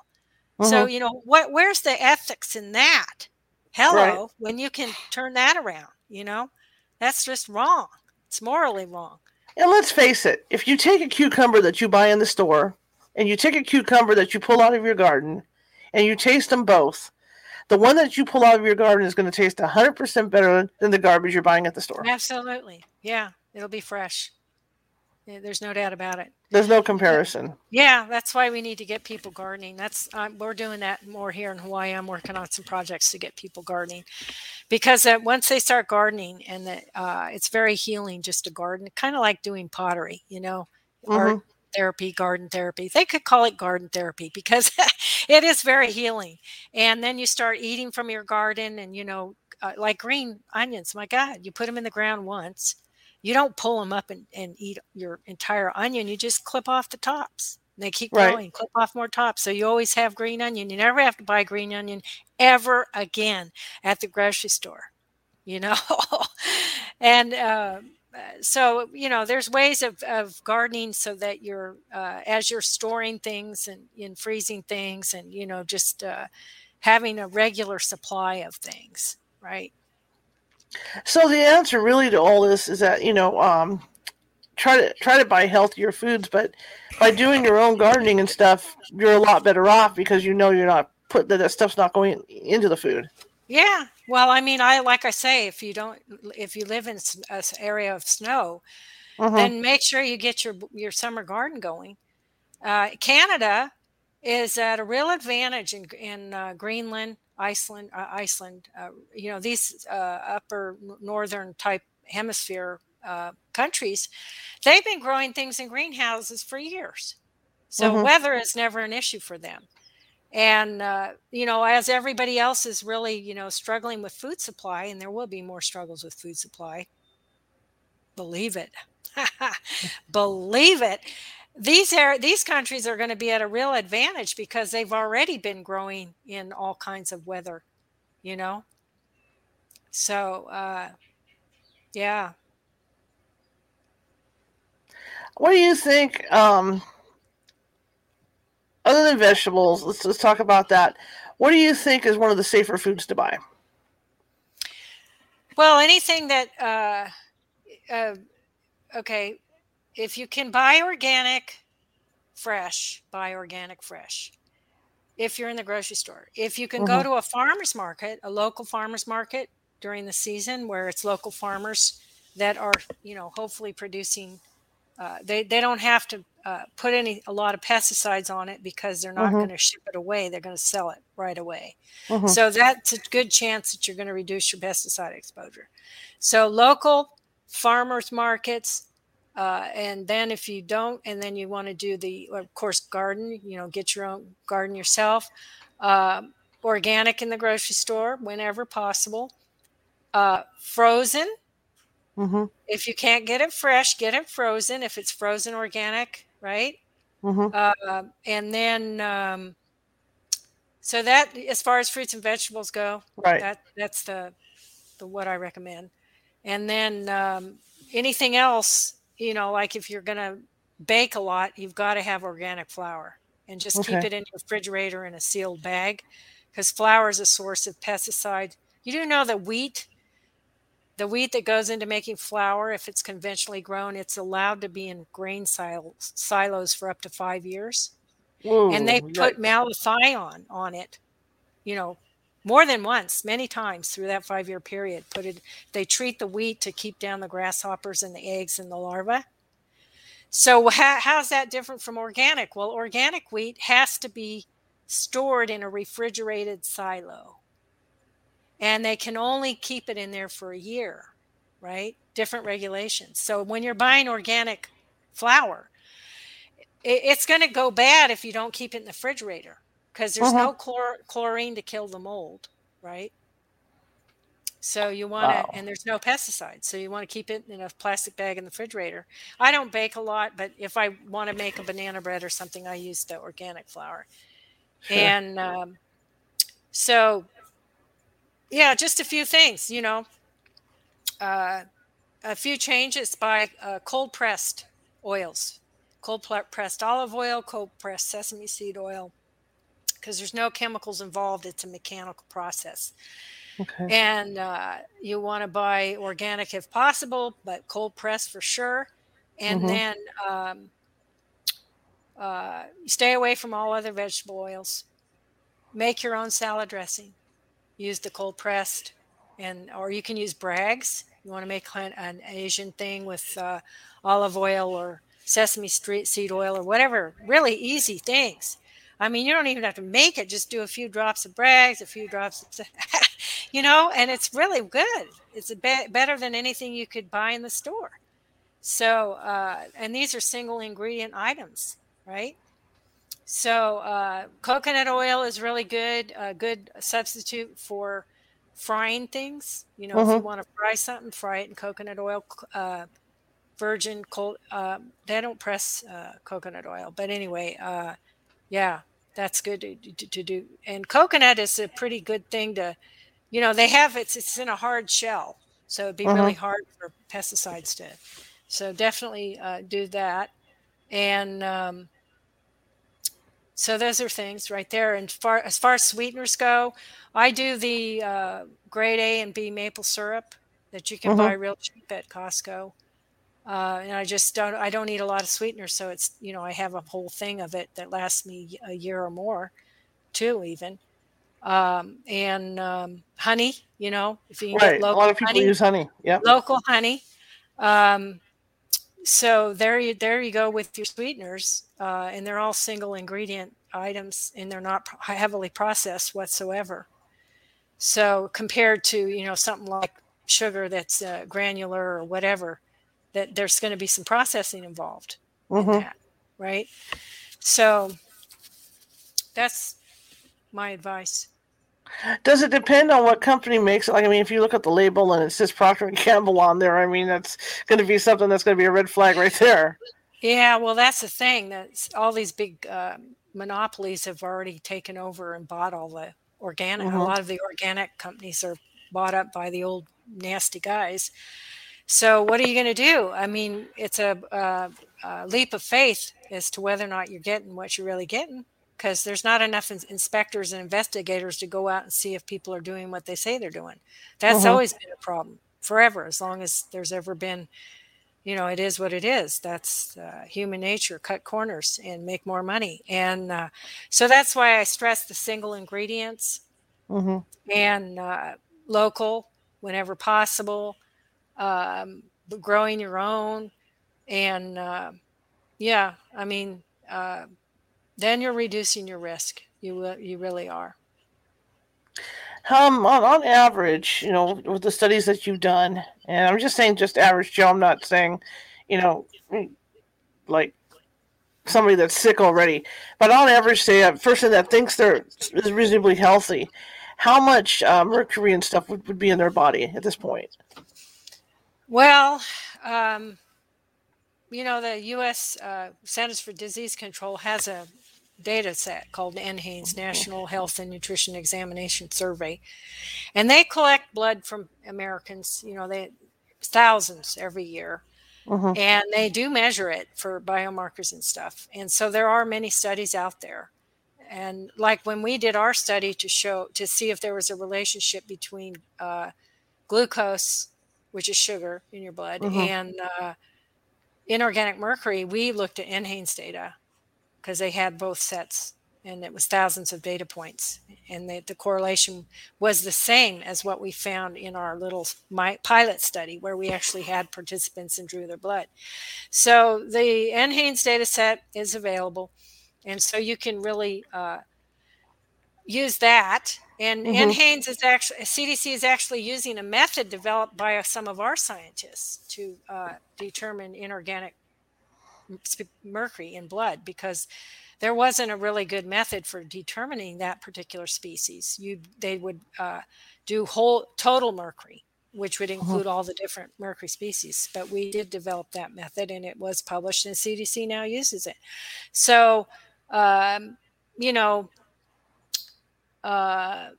So, Mhm. you know, what where's the ethics in that? Hello, when you can turn that around, you know, that's just wrong. It's morally wrong. And let's face it, if you take a cucumber that you buy in the store and you take a cucumber that you pull out of your garden and you taste them both, the one that you pull out of your garden is going to taste 100% better than the garbage you're buying at the store. Absolutely. Yeah, it'll be fresh. There's no doubt about it. There's no comparison. Yeah, that's why we need to get people gardening. That's um, we're doing that more here in Hawaii. I'm working on some projects to get people gardening because uh, once they start gardening, and that uh, it's very healing just to garden, kind of like doing pottery, you know, art therapy, garden therapy. They could call it garden therapy because it is very healing. And then you start eating from your garden, and you know, uh, like green onions. My God, you put them in the ground once. You don't pull them up and, and eat your entire onion. You just clip off the tops. They keep Right. growing, clip off more tops. So you always have green onion. You never have to buy green onion ever again at the grocery store, you know? and uh, uh, so, you know, there's ways of, of gardening so that you're, uh, as you're storing things and, and freezing things and, you know, just uh, having a regular supply of things, right? So the answer really to all this is that, you know, um, try to try to buy healthier foods, but by doing your own gardening and stuff, you're a lot better off because you know you're not put that, that stuff's not going into the food. Yeah. Well, I mean, I like I say, if you don't, if you live in an area of snow, Mhm. then make sure you get your your summer garden going. Uh, Canada is at a real advantage in in uh, Greenland, Iceland, uh, Iceland. Uh, you know these uh, upper northern type hemisphere uh, countries, they've been growing things in greenhouses for years, so Mhm. weather is never an issue for them. And uh, you know, as everybody else is really you know struggling with food supply, and there will be more struggles with food supply Believe it. Believe it. These are these countries are going to be at a real advantage because they've already been growing in all kinds of weather, you know. So, uh, yeah. What do you think? Um, other than vegetables, let's let's talk about that. What do you think is one of the safer foods to buy? Well, anything that, uh, uh, okay, if you can buy organic, fresh, buy organic, fresh. If you're in the grocery store, if you can mm-hmm. go to a farmer's market, a local farmer's market during the season where it's local farmers that are, you know, hopefully producing uh, they they don't have to uh, put any a lot of pesticides on it because they're not mm-hmm. going to ship it away. They're going to sell it right away. Mm-hmm. So that's a good chance that you're going to reduce your pesticide exposure. So local farmers markets, uh, and then if you don't, and then you want to do the of course garden, you know, get your own garden yourself. Um, organic in the grocery store whenever possible. Uh, frozen Mm-hmm. If you can't get it fresh, get it frozen. If it's frozen organic, right? Mm-hmm. Uh, and then, um, so that as far as fruits and vegetables go, right? That that's the the what I recommend. And then um, anything else, you know, like if you're gonna bake a lot, you've got to have organic flour and just okay. keep it in your refrigerator in a sealed bag because flour is a source of pesticide. You do know that wheat the wheat that goes into making flour, if it's conventionally grown, it's allowed to be in grain silos, silos for up to five years. Ooh, and they put malathion on it, you know, more than once, many times through that five year period. Put it, they treat the wheat to keep down the grasshoppers and the eggs and the larvae. So how, how's that different from organic? Well, organic wheat has to be stored in a refrigerated silo and they can only keep it in there for a year, right? Different regulations. So when you're buying organic flour, it's going to go bad if you don't keep it in the refrigerator because there's uh-huh. no chlor- chlorine to kill the mold, right? So you want to, wow. and there's no pesticides. So you want to keep it in a plastic bag in the refrigerator. I don't bake a lot, but if I want to make a banana bread or something, I use the organic flour. And um, so yeah, just a few things, you know. Uh, a few changes by uh, cold pressed oils, cold pressed olive oil, cold pressed sesame seed oil, because there's no chemicals involved. It's a mechanical process. Okay. And uh, you want to buy organic if possible, but cold pressed for sure. And mm-hmm. then um, uh, stay away from all other vegetable oils. Make your own salad dressing use the cold pressed, and or you can use Bragg's. You want to make an Asian thing with uh, olive oil or sesame street seed oil or whatever. Really easy things. I mean, you don't even have to make it. Just do a few drops of Bragg's, a few drops, of, you know, and it's really good. It's be- better than anything you could buy in the store. So, uh, and these are single ingredient items, right? So uh, coconut oil is really good, a good substitute for frying things. You know, mm-hmm. if you want to fry something, fry it in coconut oil. Uh, virgin cold. Uh, they don't press uh, coconut oil, but anyway, uh, yeah, that's good to, to, to, do. And coconut is a pretty good thing to, you know, they have it's it's in a hard shell, so it'd be mm-hmm. really hard for pesticides to. So definitely uh, do that, and. Um, so those are things right there. And far as far as sweeteners go, I do the uh, grade A and B maple syrup that you can mm-hmm. buy real cheap at Costco. Uh, and I just don't I don't eat a lot of sweeteners, so it's you know I have a whole thing of it that lasts me a year or more, too even. Um, and um, honey, you know, if you right. get local a lot of people honey, use honey, yeah, local honey. Um, so there you there you go with your sweeteners, uh, and they're all single ingredient items, and they're not heavily processed whatsoever. So compared to you know something like sugar that's uh, granular or whatever, that there's going to be some processing involved mm-hmm. in that, right? So that's my advice. Does it depend on what company makes it? Like, I mean, if you look at the label and it says Procter and Gamble on there, I mean, that's going to be something that's going to be a red flag right there. Yeah, well, that's the thing. That all these big uh, monopolies have already taken over and bought all the organic. Mm-hmm. A lot of the organic companies are bought up by the old nasty guys. So what are you going to do? I mean, it's a, a, a, leap of faith as to whether or not you're getting what you're really getting, because there's not enough in- inspectors and investigators to go out and see if people are doing what they say they're doing. That's uh-huh. always been a problem forever, as long as there's ever been you know, it is what it is. That's uh, human nature. Cut corners and make more money, and uh, so that's why I stress the single ingredients mm-hmm. and uh, local whenever possible. Um, growing your own, and uh, yeah, I mean, uh, then you're reducing your risk. You you really are. Um, on, on average, you know, with the studies that you've done, and I'm just saying just average Joe, I'm not saying, you know, like somebody that's sick already, but on average, say a person that thinks they're is reasonably healthy, how much uh, mercury and stuff would, would be in their body at this point? Well, um, you know, the U.S. Uh, Centers for Disease Control has a data set called NHANES National Health and Nutrition Examination Survey. And they collect blood from Americans, you know, they thousands every year. Uh-huh. And they do measure it for biomarkers and stuff. And so there are many studies out there. And like when we did our study to show to see if there was a relationship between uh, glucose, which is sugar in your blood, uh-huh. and uh, inorganic mercury, we looked at NHANES data because they had both sets and it was thousands of data points. And the, the correlation was the same as what we found in our little my, pilot study where we actually had participants and drew their blood. So the NHANES data set is available. And so you can really uh, use that and mm-hmm. NHANES is actually cdc is actually using a method developed by some of our scientists to uh, determine inorganic mercury in blood because there wasn't a really good method for determining that particular species. You they would uh, do whole total mercury, which would uh-huh. include all the different mercury species. But we did develop that method, and it was published, and CDC now uses it. So, um, you know. Uh,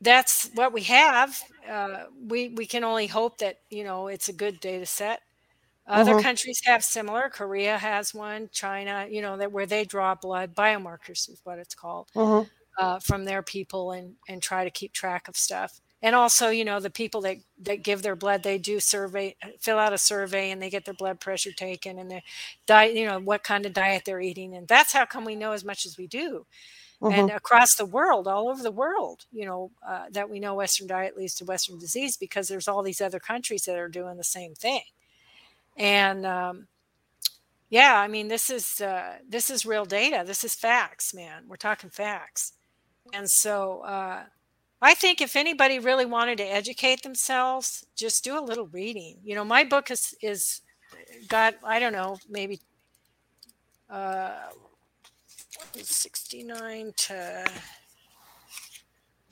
that's what we have. Uh, we we can only hope that you know it's a good data set other uh-huh. countries have similar. Korea has one. China, you know, that where they draw blood biomarkers is what it's called uh-huh. uh, from their people and and try to keep track of stuff. And also, you know, the people that that give their blood, they do survey, fill out a survey, and they get their blood pressure taken, and their diet, you know, what kind of diet they're eating, and that's how come we know as much as we do. Uh-huh. And across the world, all over the world, you know, uh, that we know Western diet leads to Western disease because there's all these other countries that are doing the same thing. And um, yeah i mean this is uh, this is real data. This is facts man. We're talking facts. And so uh, i think if anybody really wanted to educate themselves just do a little reading. You know my book is is got i don't know maybe uh 69 to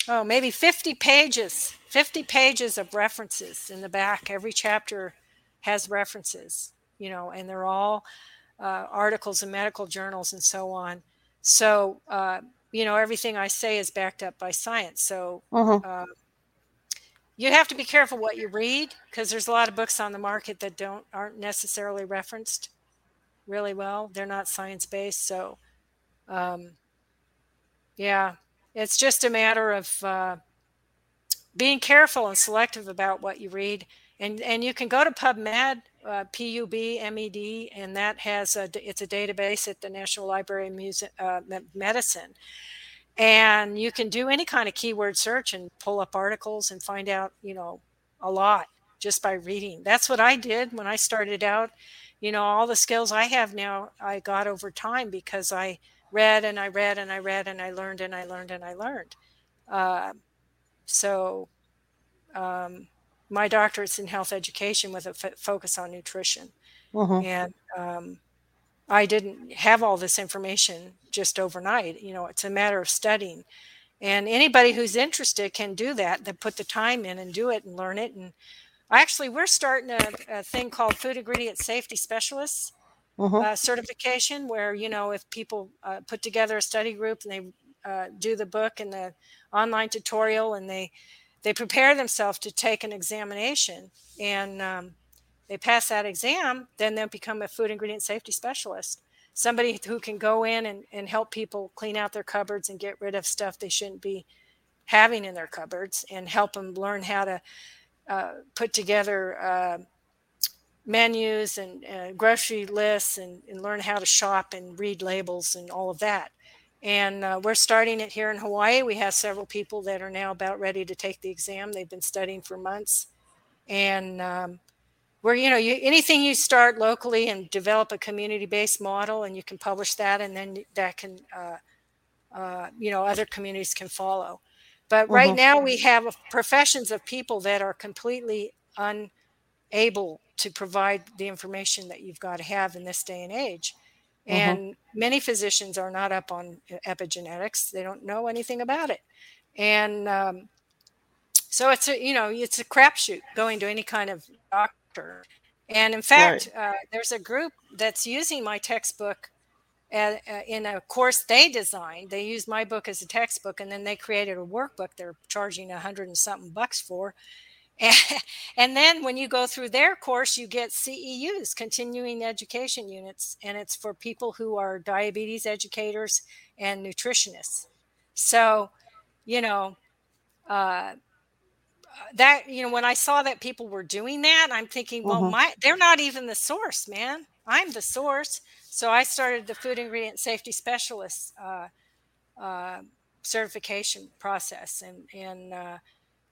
oh maybe 50 pages 50 pages of references in the back every chapter has references, you know, and they're all uh, articles in medical journals and so on. So, uh, you know, everything I say is backed up by science. So, uh-huh. uh, you have to be careful what you read because there's a lot of books on the market that don't aren't necessarily referenced really well. They're not science based. So, um, yeah, it's just a matter of uh, being careful and selective about what you read and and you can go to PubMed, uh, P-U-B-M-E-D, and that has a it's a database at the National Library of Music, uh, Medicine, and you can do any kind of keyword search and pull up articles and find out you know a lot just by reading. That's what I did when I started out. You know, all the skills I have now I got over time because I read and I read and I read and I learned and I learned and I learned. Uh, so. Um, my doctorate's in health education with a f- focus on nutrition. Uh-huh. And um, I didn't have all this information just overnight. You know, it's a matter of studying And anybody who's interested can do that. They put the time in and do it and learn it. And actually, we're starting a, a thing called Food Ingredient Safety Specialists uh-huh. uh, certification, where you know if people uh, put together a study group and they uh, do the book and the online tutorial and they they prepare themselves to take an examination and um, they pass that exam, then they'll become a food ingredient safety specialist. Somebody who can go in and, and help people clean out their cupboards and get rid of stuff they shouldn't be having in their cupboards and help them learn how to uh, put together uh, menus and uh, grocery lists and, and, learn how to shop and read labels and all of that. And uh, we're starting it here in Hawaii. We have several people that are now about ready to take the exam. They've been studying for months. And um, where, you know, you, anything you start locally and develop a community based model, and you can publish that, and then that can, uh, uh, you know, other communities can follow. But right mm-hmm. now, we have professions of people that are completely unable to provide the information that you've got to have in this day and age. Mm-hmm. And mm-hmm. many physicians are not up on epigenetics; they don't know anything about it. And um, so it's a you know it's a crapshoot going to any kind of doctor. And in fact, right. uh, there's a group that's using my textbook uh, in a course they designed. They used my book as a textbook, and then they created a workbook. They're charging a hundred and something bucks for, and, and then when you go through their course, you get CEUs, continuing education units, and it's for people who are diabetes educators and nutritionists. So, you know, uh, that you know when i saw that people were doing that i'm thinking well mm-hmm. my they're not even the source man i'm the source so i started the food ingredient safety specialist uh, uh, certification process and and uh,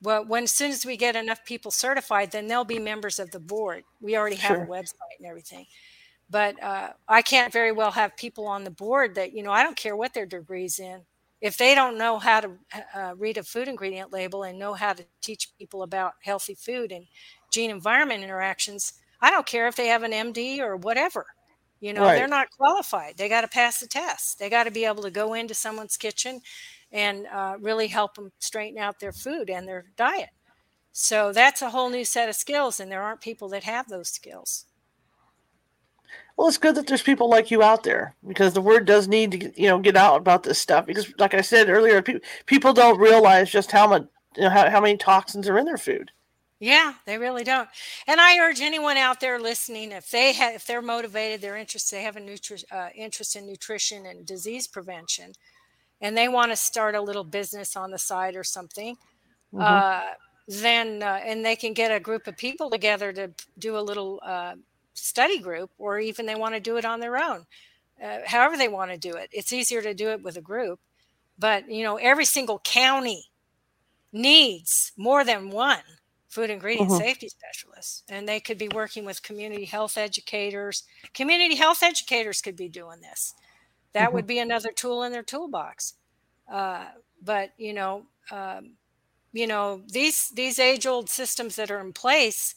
well, when as soon as we get enough people certified, then they'll be members of the board. We already have sure. a website and everything. But uh, I can't very well have people on the board that, you know, I don't care what their degrees in. If they don't know how to uh, read a food ingredient label and know how to teach people about healthy food and gene environment interactions, I don't care if they have an MD or whatever. You know, right. they're not qualified. They got to pass the test. They got to be able to go into someone's kitchen and uh, really help them straighten out their food and their diet. So that's a whole new set of skills, and there aren't people that have those skills. Well, it's good that there's people like you out there because the word does need to, you know, get out about this stuff. Because, like I said earlier, pe- people don't realize just how much, you know, how, how many toxins are in their food. Yeah, they really don't. And I urge anyone out there listening, if they have, if they're motivated, they're interested, they have a nutri- uh, interest in nutrition and disease prevention, and they want to start a little business on the side or something, mm-hmm. uh, then uh, and they can get a group of people together to do a little uh, study group, or even they want to do it on their own. Uh, however, they want to do it. It's easier to do it with a group, but you know, every single county needs more than one food ingredient mm-hmm. safety specialist and they could be working with community health educators community health educators could be doing this that mm-hmm. would be another tool in their toolbox. Uh, but you know, um, you know these these age old systems that are in place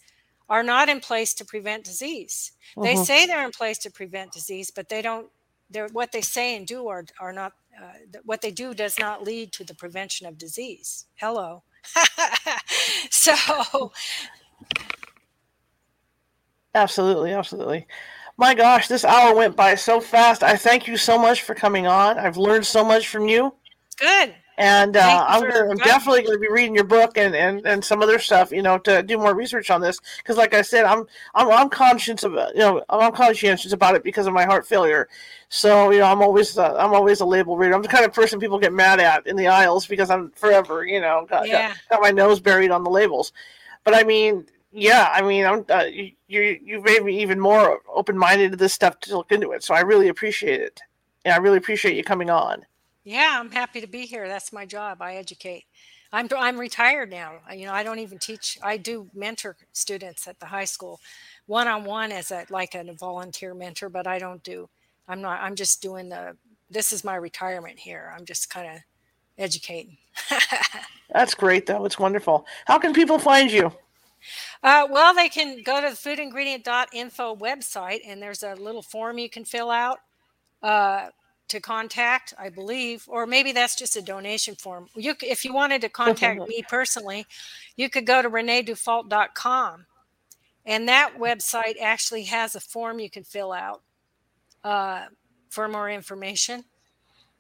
are not in place to prevent disease. Mm-hmm. They say they're in place to prevent disease, but they don't. They're what they say and do are are not. Uh, what they do does not lead to the prevention of disease. Hello. so absolutely absolutely my gosh, this hour went by so fast. I thank you so much for coming on. I've learned so much from you. Good. And uh, I'm, gonna, I'm definitely going to be reading your book and, and, and some other stuff, you know, to do more research on this. Because, like I said, I'm I'm I'm conscious of you know I'm conscientious about it because of my heart failure. So you know I'm always uh, I'm always a label reader. I'm the kind of person people get mad at in the aisles because I'm forever you know got, yeah. got, got my nose buried on the labels. But I mean, yeah, I mean, I'm uh, you you made me even more open minded to this stuff to look into it. So I really appreciate it, and I really appreciate you coming on. Yeah, I'm happy to be here. That's my job. I educate. I'm I'm retired now. You know, I don't even teach. I do mentor students at the high school, one on one as a like a volunteer mentor, but I don't do. I'm not. I'm just doing the. This is my retirement here. I'm just kind of educating. That's great, though. It's wonderful. How can people find you? Uh, well, they can go to the foodingredient.info website and there's a little form you can fill out uh, to contact, I believe, or maybe that's just a donation form. You, if you wanted to contact me personally, you could go to reneedufault.com, and that website actually has a form you can fill out uh, for more information.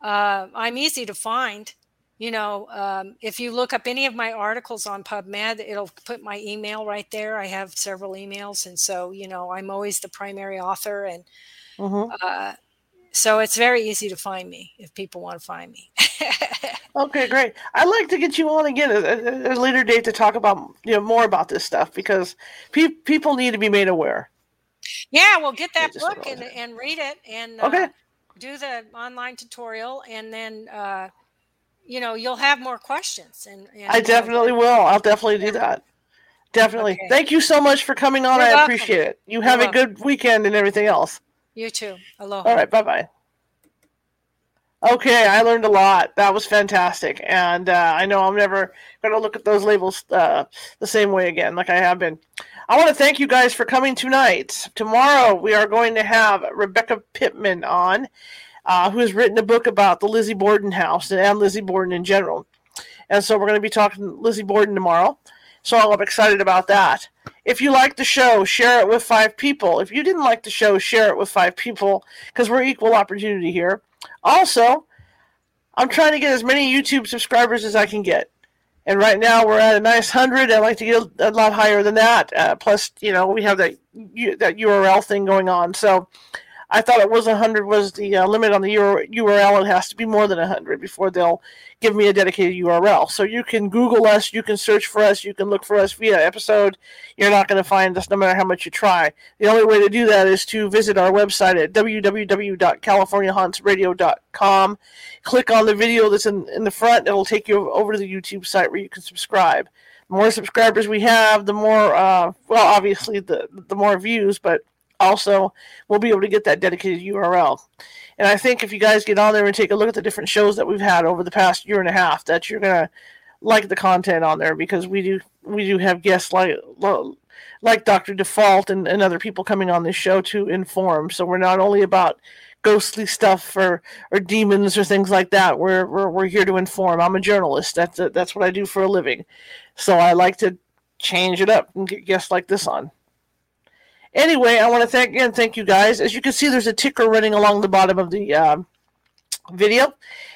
Uh, I'm easy to find. You know, um, if you look up any of my articles on PubMed, it'll put my email right there. I have several emails, and so you know, I'm always the primary author, and mm-hmm. uh, so it's very easy to find me if people want to find me. okay, great. I'd like to get you on again at a, later date to talk about you know more about this stuff because pe- people need to be made aware. Yeah, well, get that book and, and read it and uh, okay. Uh, do the online tutorial, and then uh, you know you'll have more questions. And, and I definitely will. I'll definitely do that. Definitely. Okay. Thank you so much for coming on. You're I welcome. appreciate it. You have You're a welcome. good weekend and everything else. You too. Aloha. All right. Bye bye. Okay, I learned a lot. That was fantastic, and uh, I know I'm never going to look at those labels uh, the same way again, like I have been. I want to thank you guys for coming tonight. Tomorrow we are going to have Rebecca Pittman on, uh, who has written a book about the Lizzie Borden house and Lizzie Borden in general, and so we're going to be talking Lizzie Borden tomorrow. So I'm excited about that. If you like the show, share it with five people. If you didn't like the show, share it with five people because we're equal opportunity here. Also, I'm trying to get as many YouTube subscribers as I can get. And right now we're at a nice hundred. I'd like to get a lot higher than that. Uh, plus, you know, we have that that URL thing going on. So I thought it was 100 was the uh, limit on the URL. It has to be more than 100 before they'll give me a dedicated URL. So you can Google us, you can search for us, you can look for us via episode. You're not going to find us no matter how much you try. The only way to do that is to visit our website at www.californiahauntsradio.com. Click on the video that's in, in the front. It'll take you over to the YouTube site where you can subscribe. The more subscribers we have, the more, uh, well, obviously the, the more views, but also we'll be able to get that dedicated URL. And I think if you guys get on there and take a look at the different shows that we've had over the past year and a half, that you're gonna like the content on there because we do we do have guests like like Dr. Default and, and other people coming on this show to inform. So we're not only about ghostly stuff or, or demons or things like that. We're, we're, we're here to inform. I'm a journalist. That's a, that's what I do for a living. So I like to change it up and get guests like this on. Anyway, I want to thank again, thank you guys. As you can see, there's a ticker running along the bottom of the uh, video,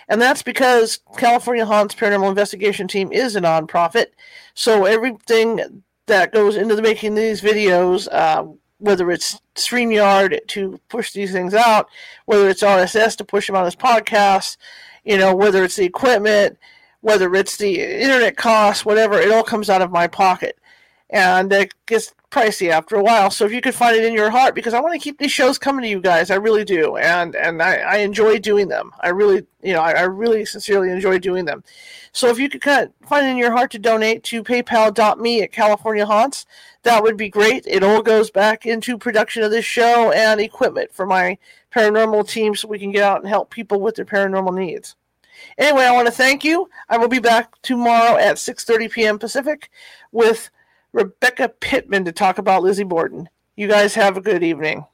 and that's because California Haunts Paranormal Investigation Team is a nonprofit. So everything that goes into the making these videos, uh, whether it's StreamYard to push these things out, whether it's RSS to push them on this podcast, you know, whether it's the equipment, whether it's the internet costs, whatever, it all comes out of my pocket and it gets pricey after a while. So if you could find it in your heart, because I want to keep these shows coming to you guys, I really do, and and I, I enjoy doing them. I really, you know, I, I, really sincerely enjoy doing them. So if you could kind of find it in your heart to donate to PayPal.me at California Haunts, that would be great. It all goes back into production of this show and equipment for my paranormal team, so we can get out and help people with their paranormal needs. Anyway, I want to thank you. I will be back tomorrow at 6:30 p.m. Pacific with Rebecca Pittman to talk about Lizzie Borden. You guys have a good evening.